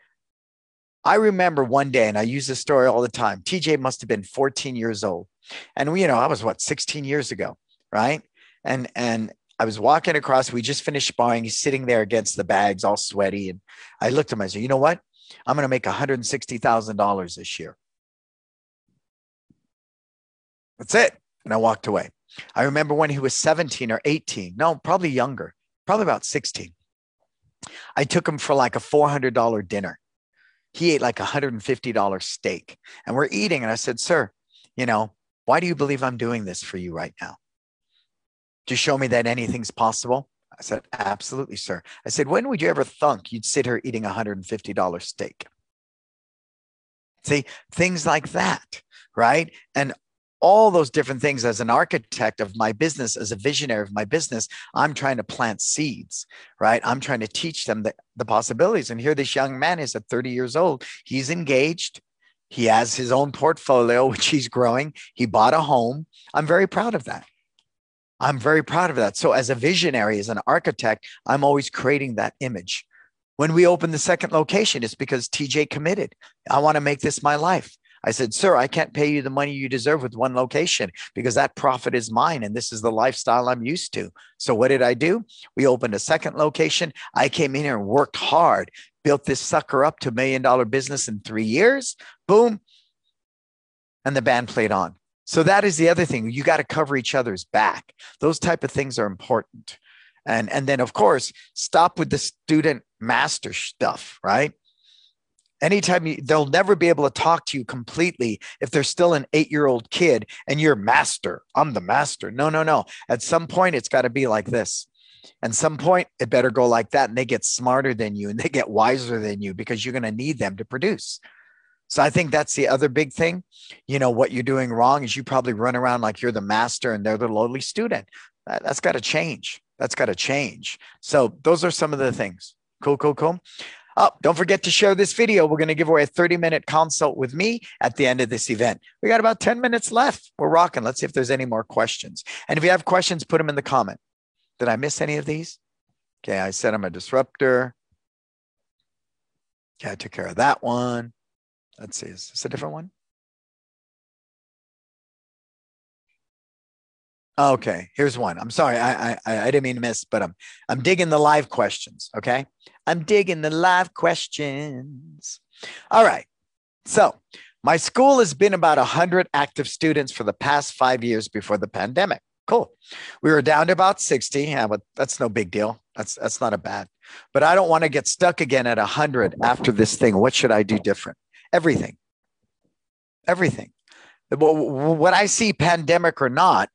I remember one day, and I use this story all the time. TJ must have been 14 years old. And we, you know, I was what, 16 years ago, right? And and I was walking across, we just finished sparring. He's sitting there against the bags, all sweaty. And I looked at him, I said, you know what? I'm going to make $160,000 this year. That's it. And I walked away. I remember when he was 17 or 18, no, probably younger, probably about 16. I took him for like a $400 dinner. He ate like a $150 steak. And we're eating. And I said, Sir, you know, why do you believe I'm doing this for you right now? To show me that anything's possible? I said, Absolutely, sir. I said, When would you ever thunk you'd sit here eating a $150 steak? See, things like that, right? And all those different things as an architect of my business, as a visionary of my business, I'm trying to plant seeds, right? I'm trying to teach them the, the possibilities. And here this young man is at 30 years old. He's engaged. He has his own portfolio, [LAUGHS] which he's growing. He bought a home. I'm very proud of that. I'm very proud of that. So, as a visionary, as an architect, I'm always creating that image. When we open the second location, it's because TJ committed. I want to make this my life. I said, Sir, I can't pay you the money you deserve with one location because that profit is mine and this is the lifestyle I'm used to. So, what did I do? We opened a second location. I came in here and worked hard, built this sucker up to a million dollar business in three years. Boom. And the band played on. So that is the other thing. You got to cover each other's back. Those type of things are important. And, and then, of course, stop with the student master stuff, right? Anytime you, they'll never be able to talk to you completely if they're still an eight year old kid and you're master. I'm the master. No, no, no. At some point, it's got to be like this. And some point, it better go like that. And they get smarter than you and they get wiser than you because you're going to need them to produce. So I think that's the other big thing. You know, what you're doing wrong is you probably run around like you're the master and they're the lowly student. That, has got to change. That's got to change. So those are some of the things. Cool, cool, cool. Oh, don't forget to share this video. We're going to give away a 30 minute consult with me at the end of this event. We got about 10 minutes left. We're rocking. Let's see if there's any more questions. And if you have questions, put them in the comment. Did I miss any of these? Okay, I said I'm a disruptor. Okay, I took care of that one. Let's see, is this a different one? Okay, here's one. I'm sorry, I, I I didn't mean to miss, but I'm I'm digging the live questions. Okay, I'm digging the live questions. All right, so my school has been about hundred active students for the past five years before the pandemic. Cool. We were down to about 60. Yeah, but that's no big deal. That's that's not a bad. But I don't want to get stuck again at 100 after this thing. What should I do different? Everything. Everything. What I see, pandemic or not,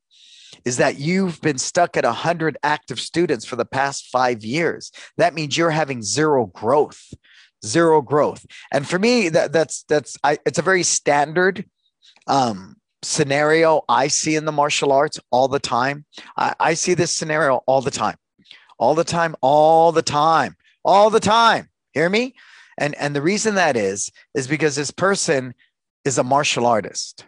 is that you've been stuck at 100 active students for the past five years. That means you're having zero growth, zero growth. And for me, that, that's that's I, it's a very standard um, scenario I see in the martial arts all the time. I, I see this scenario all the time, all the time, all the time, all the time. Hear me? And and the reason that is is because this person is a martial artist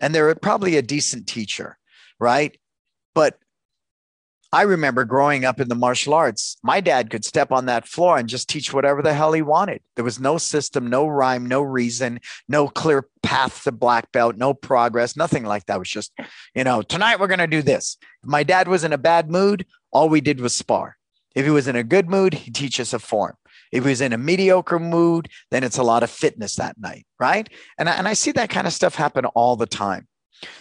and they're probably a decent teacher, right? But I remember growing up in the martial arts, my dad could step on that floor and just teach whatever the hell he wanted. There was no system, no rhyme, no reason, no clear path to black belt, no progress, nothing like that. It was just, you know, tonight we're going to do this. If my dad was in a bad mood, all we did was spar. If he was in a good mood, he'd teach us a form. If he was in a mediocre mood, then it's a lot of fitness that night, right? And I, and I see that kind of stuff happen all the time.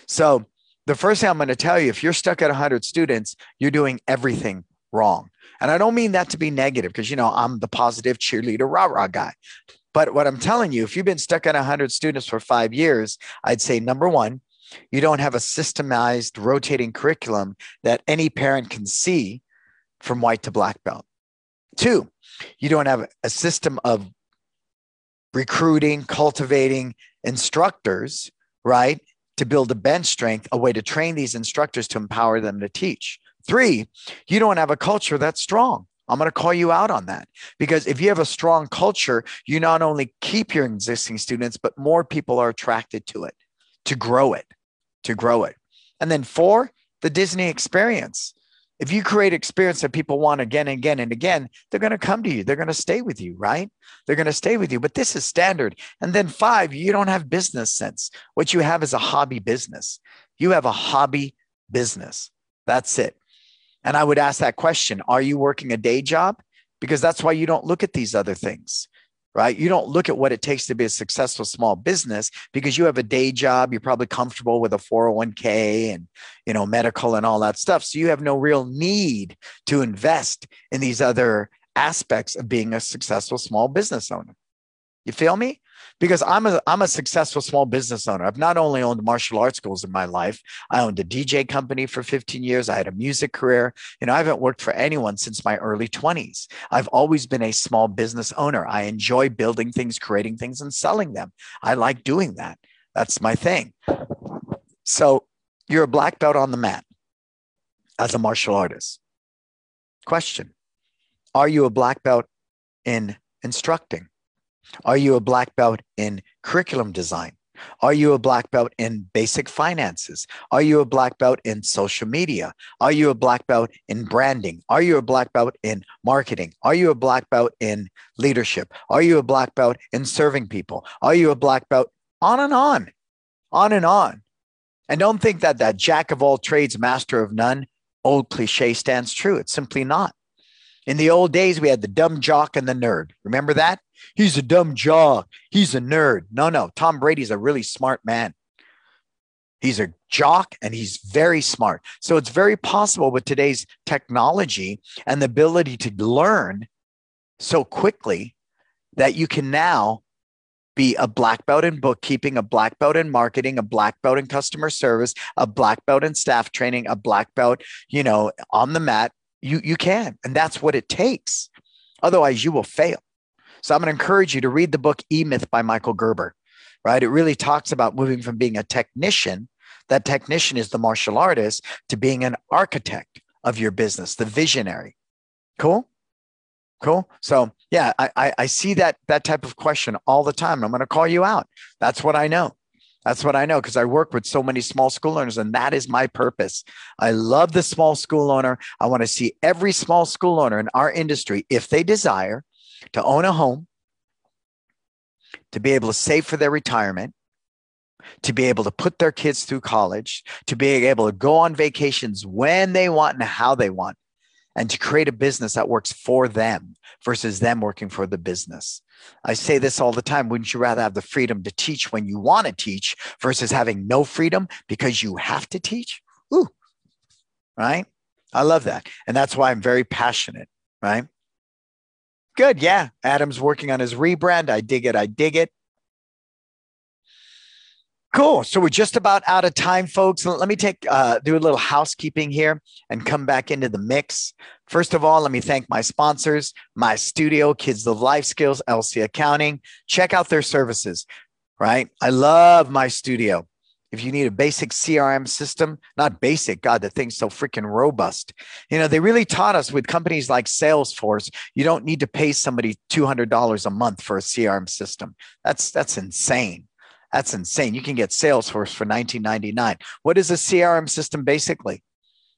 So the first thing I'm going to tell you, if you're stuck at 100 students, you're doing everything wrong. And I don't mean that to be negative because, you know, I'm the positive cheerleader, rah rah guy. But what I'm telling you, if you've been stuck at 100 students for five years, I'd say number one, you don't have a systemized rotating curriculum that any parent can see from white to black belt. Two, you don't have a system of recruiting, cultivating instructors, right? To build a bench strength, a way to train these instructors to empower them to teach. Three, you don't have a culture that's strong. I'm going to call you out on that because if you have a strong culture, you not only keep your existing students, but more people are attracted to it, to grow it, to grow it. And then four, the Disney experience If you create experience that people want again and again and again, they're going to come to you. They're going to stay with you, right? They're going to stay with you. But this is standard. And then five, you don't have business sense. What you have is a hobby business. You have a hobby business. That's it. And I would ask that question Are you working a day job? Because that's why you don't look at these other things right? You don't look at what it takes to be a successful small business because you have a day job. You're probably comfortable with a 401k and, you know, medical and all that stuff. So you have no real need to invest in these other aspects of being a successful small business owner. You feel me? Because I'm a I'm a successful small business owner. I've not only owned martial arts schools in my life, I owned a DJ company for 15 years. I had a music career. You know, I haven't worked for anyone since my early 20s. I've always been a small business owner. I enjoy building things, creating things, and selling them. I like doing that. That's my thing. So you're a black belt on the mat as a martial artist. Question Are you a black belt in instructing? Are you a black belt in curriculum design? Are you a black belt in basic finances? Are you a black belt in social media? Are you a black belt in branding? Are you a black belt in marketing? Are you a black belt in leadership? Are you a black belt in serving people? Are you a black belt? On and on, on and on. And don't think that that jack of all trades, master of none, old cliche stands true. It's simply not. In the old days, we had the dumb jock and the nerd. Remember that? He's a dumb jock. He's a nerd. No, no. Tom Brady's a really smart man. He's a jock and he's very smart. So it's very possible with today's technology and the ability to learn so quickly that you can now be a black belt in bookkeeping, a black belt in marketing, a black belt in customer service, a black belt in staff training, a black belt, you know, on the mat. You you can, and that's what it takes. Otherwise, you will fail. So I'm going to encourage you to read the book E Myth by Michael Gerber, right? It really talks about moving from being a technician, that technician is the martial artist, to being an architect of your business, the visionary. Cool? Cool. So yeah, I, I see that that type of question all the time. I'm going to call you out. That's what I know. That's what I know because I work with so many small school owners, and that is my purpose. I love the small school owner. I want to see every small school owner in our industry, if they desire, to own a home, to be able to save for their retirement, to be able to put their kids through college, to be able to go on vacations when they want and how they want, and to create a business that works for them versus them working for the business. I say this all the time. Wouldn't you rather have the freedom to teach when you want to teach versus having no freedom because you have to teach? Ooh, right? I love that. And that's why I'm very passionate, right? Good. Yeah. Adam's working on his rebrand. I dig it. I dig it. Cool. So we're just about out of time, folks. Let me take uh, do a little housekeeping here and come back into the mix. First of all, let me thank my sponsors, my studio, Kids Love Life Skills, LC Accounting. Check out their services. Right. I love my studio if you need a basic CRM system, not basic, God, the thing's so freaking robust. You know, they really taught us with companies like Salesforce, you don't need to pay somebody $200 a month for a CRM system. That's that's insane. That's insane. You can get Salesforce for 19.99. What is a CRM system basically?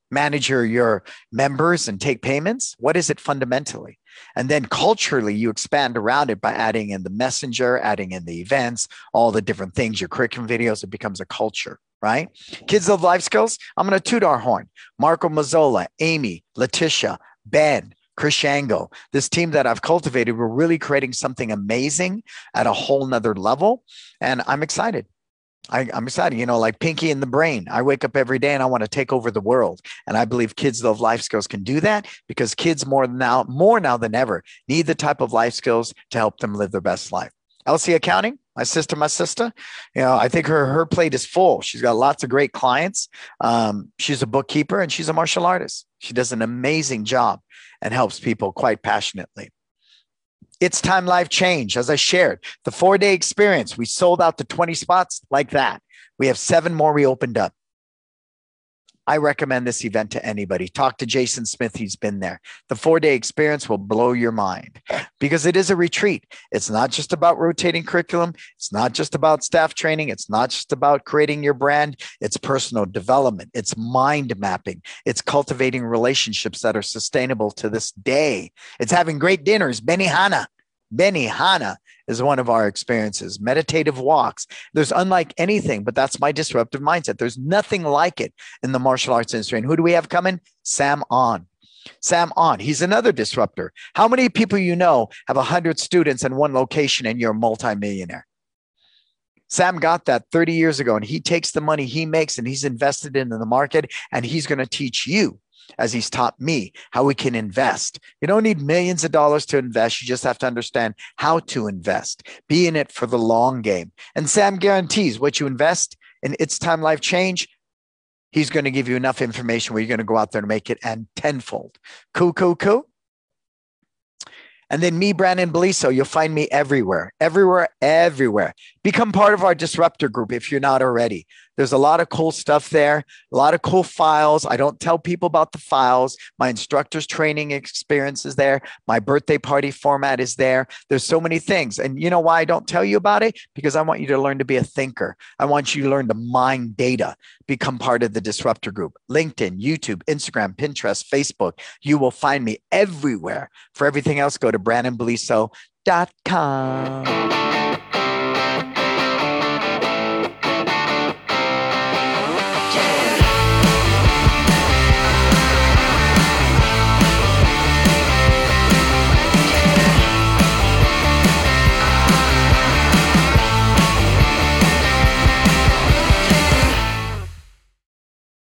Manage your, your members and take payments? What is it fundamentally? And then culturally, you expand around it by adding in the messenger, adding in the events, all the different things, your curriculum videos, it becomes a culture, right? Kids love life skills, I'm going to toot our horn. Marco Mazzola, Amy, Letitia, Ben, Chris Shango, this team that I've cultivated, we're really creating something amazing at a whole nother level. And I'm excited. I, am excited, you know, like Pinky and the Brain. I wake up every day and I want to take over the world. And I believe kids love life skills can do that because kids more now, more now than ever, need the type of life skills to help them live their best life. LC Accounting, my sister, my sister, you know, I think her her plate is full. She's got lots of great clients. Um, she's a bookkeeper and she's a martial artist. She does an amazing job and helps people quite passionately. It's time life change. As I shared, the four day experience, we sold out to 20 spots like that. We have seven more we opened up. I recommend this event to anybody. Talk to Jason Smith, he's been there. The four day experience will blow your mind because it is a retreat. It's not just about rotating curriculum, it's not just about staff training, it's not just about creating your brand, it's personal development, it's mind mapping, it's cultivating relationships that are sustainable to this day, it's having great dinners, Benihana. Benihana is one of our experiences. Meditative walks. There's unlike anything, but that's my disruptive mindset. There's nothing like it in the martial arts industry. And who do we have coming? Sam On. Sam On. He's another disruptor. How many people you know have 100 students in one location and you're a multimillionaire? Sam got that 30 years ago, and he takes the money he makes and he's invested in the market, and he's going to teach you as he's taught me how we can invest. You don't need millions of dollars to invest. You just have to understand how to invest, be in it for the long game. And Sam guarantees what you invest in its time life change, he's going to give you enough information where you're going to go out there and make it and tenfold. Cool, cool, cool. And then me, Brandon Beliso, you'll find me everywhere, everywhere, everywhere. Become part of our disruptor group if you're not already. There's a lot of cool stuff there, a lot of cool files. I don't tell people about the files. My instructor's training experience is there. My birthday party format is there. There's so many things. And you know why I don't tell you about it? Because I want you to learn to be a thinker. I want you to learn to mine data, become part of the disruptor group. LinkedIn, YouTube, Instagram, Pinterest, Facebook. You will find me everywhere. For everything else, go to brandonbeliso.com.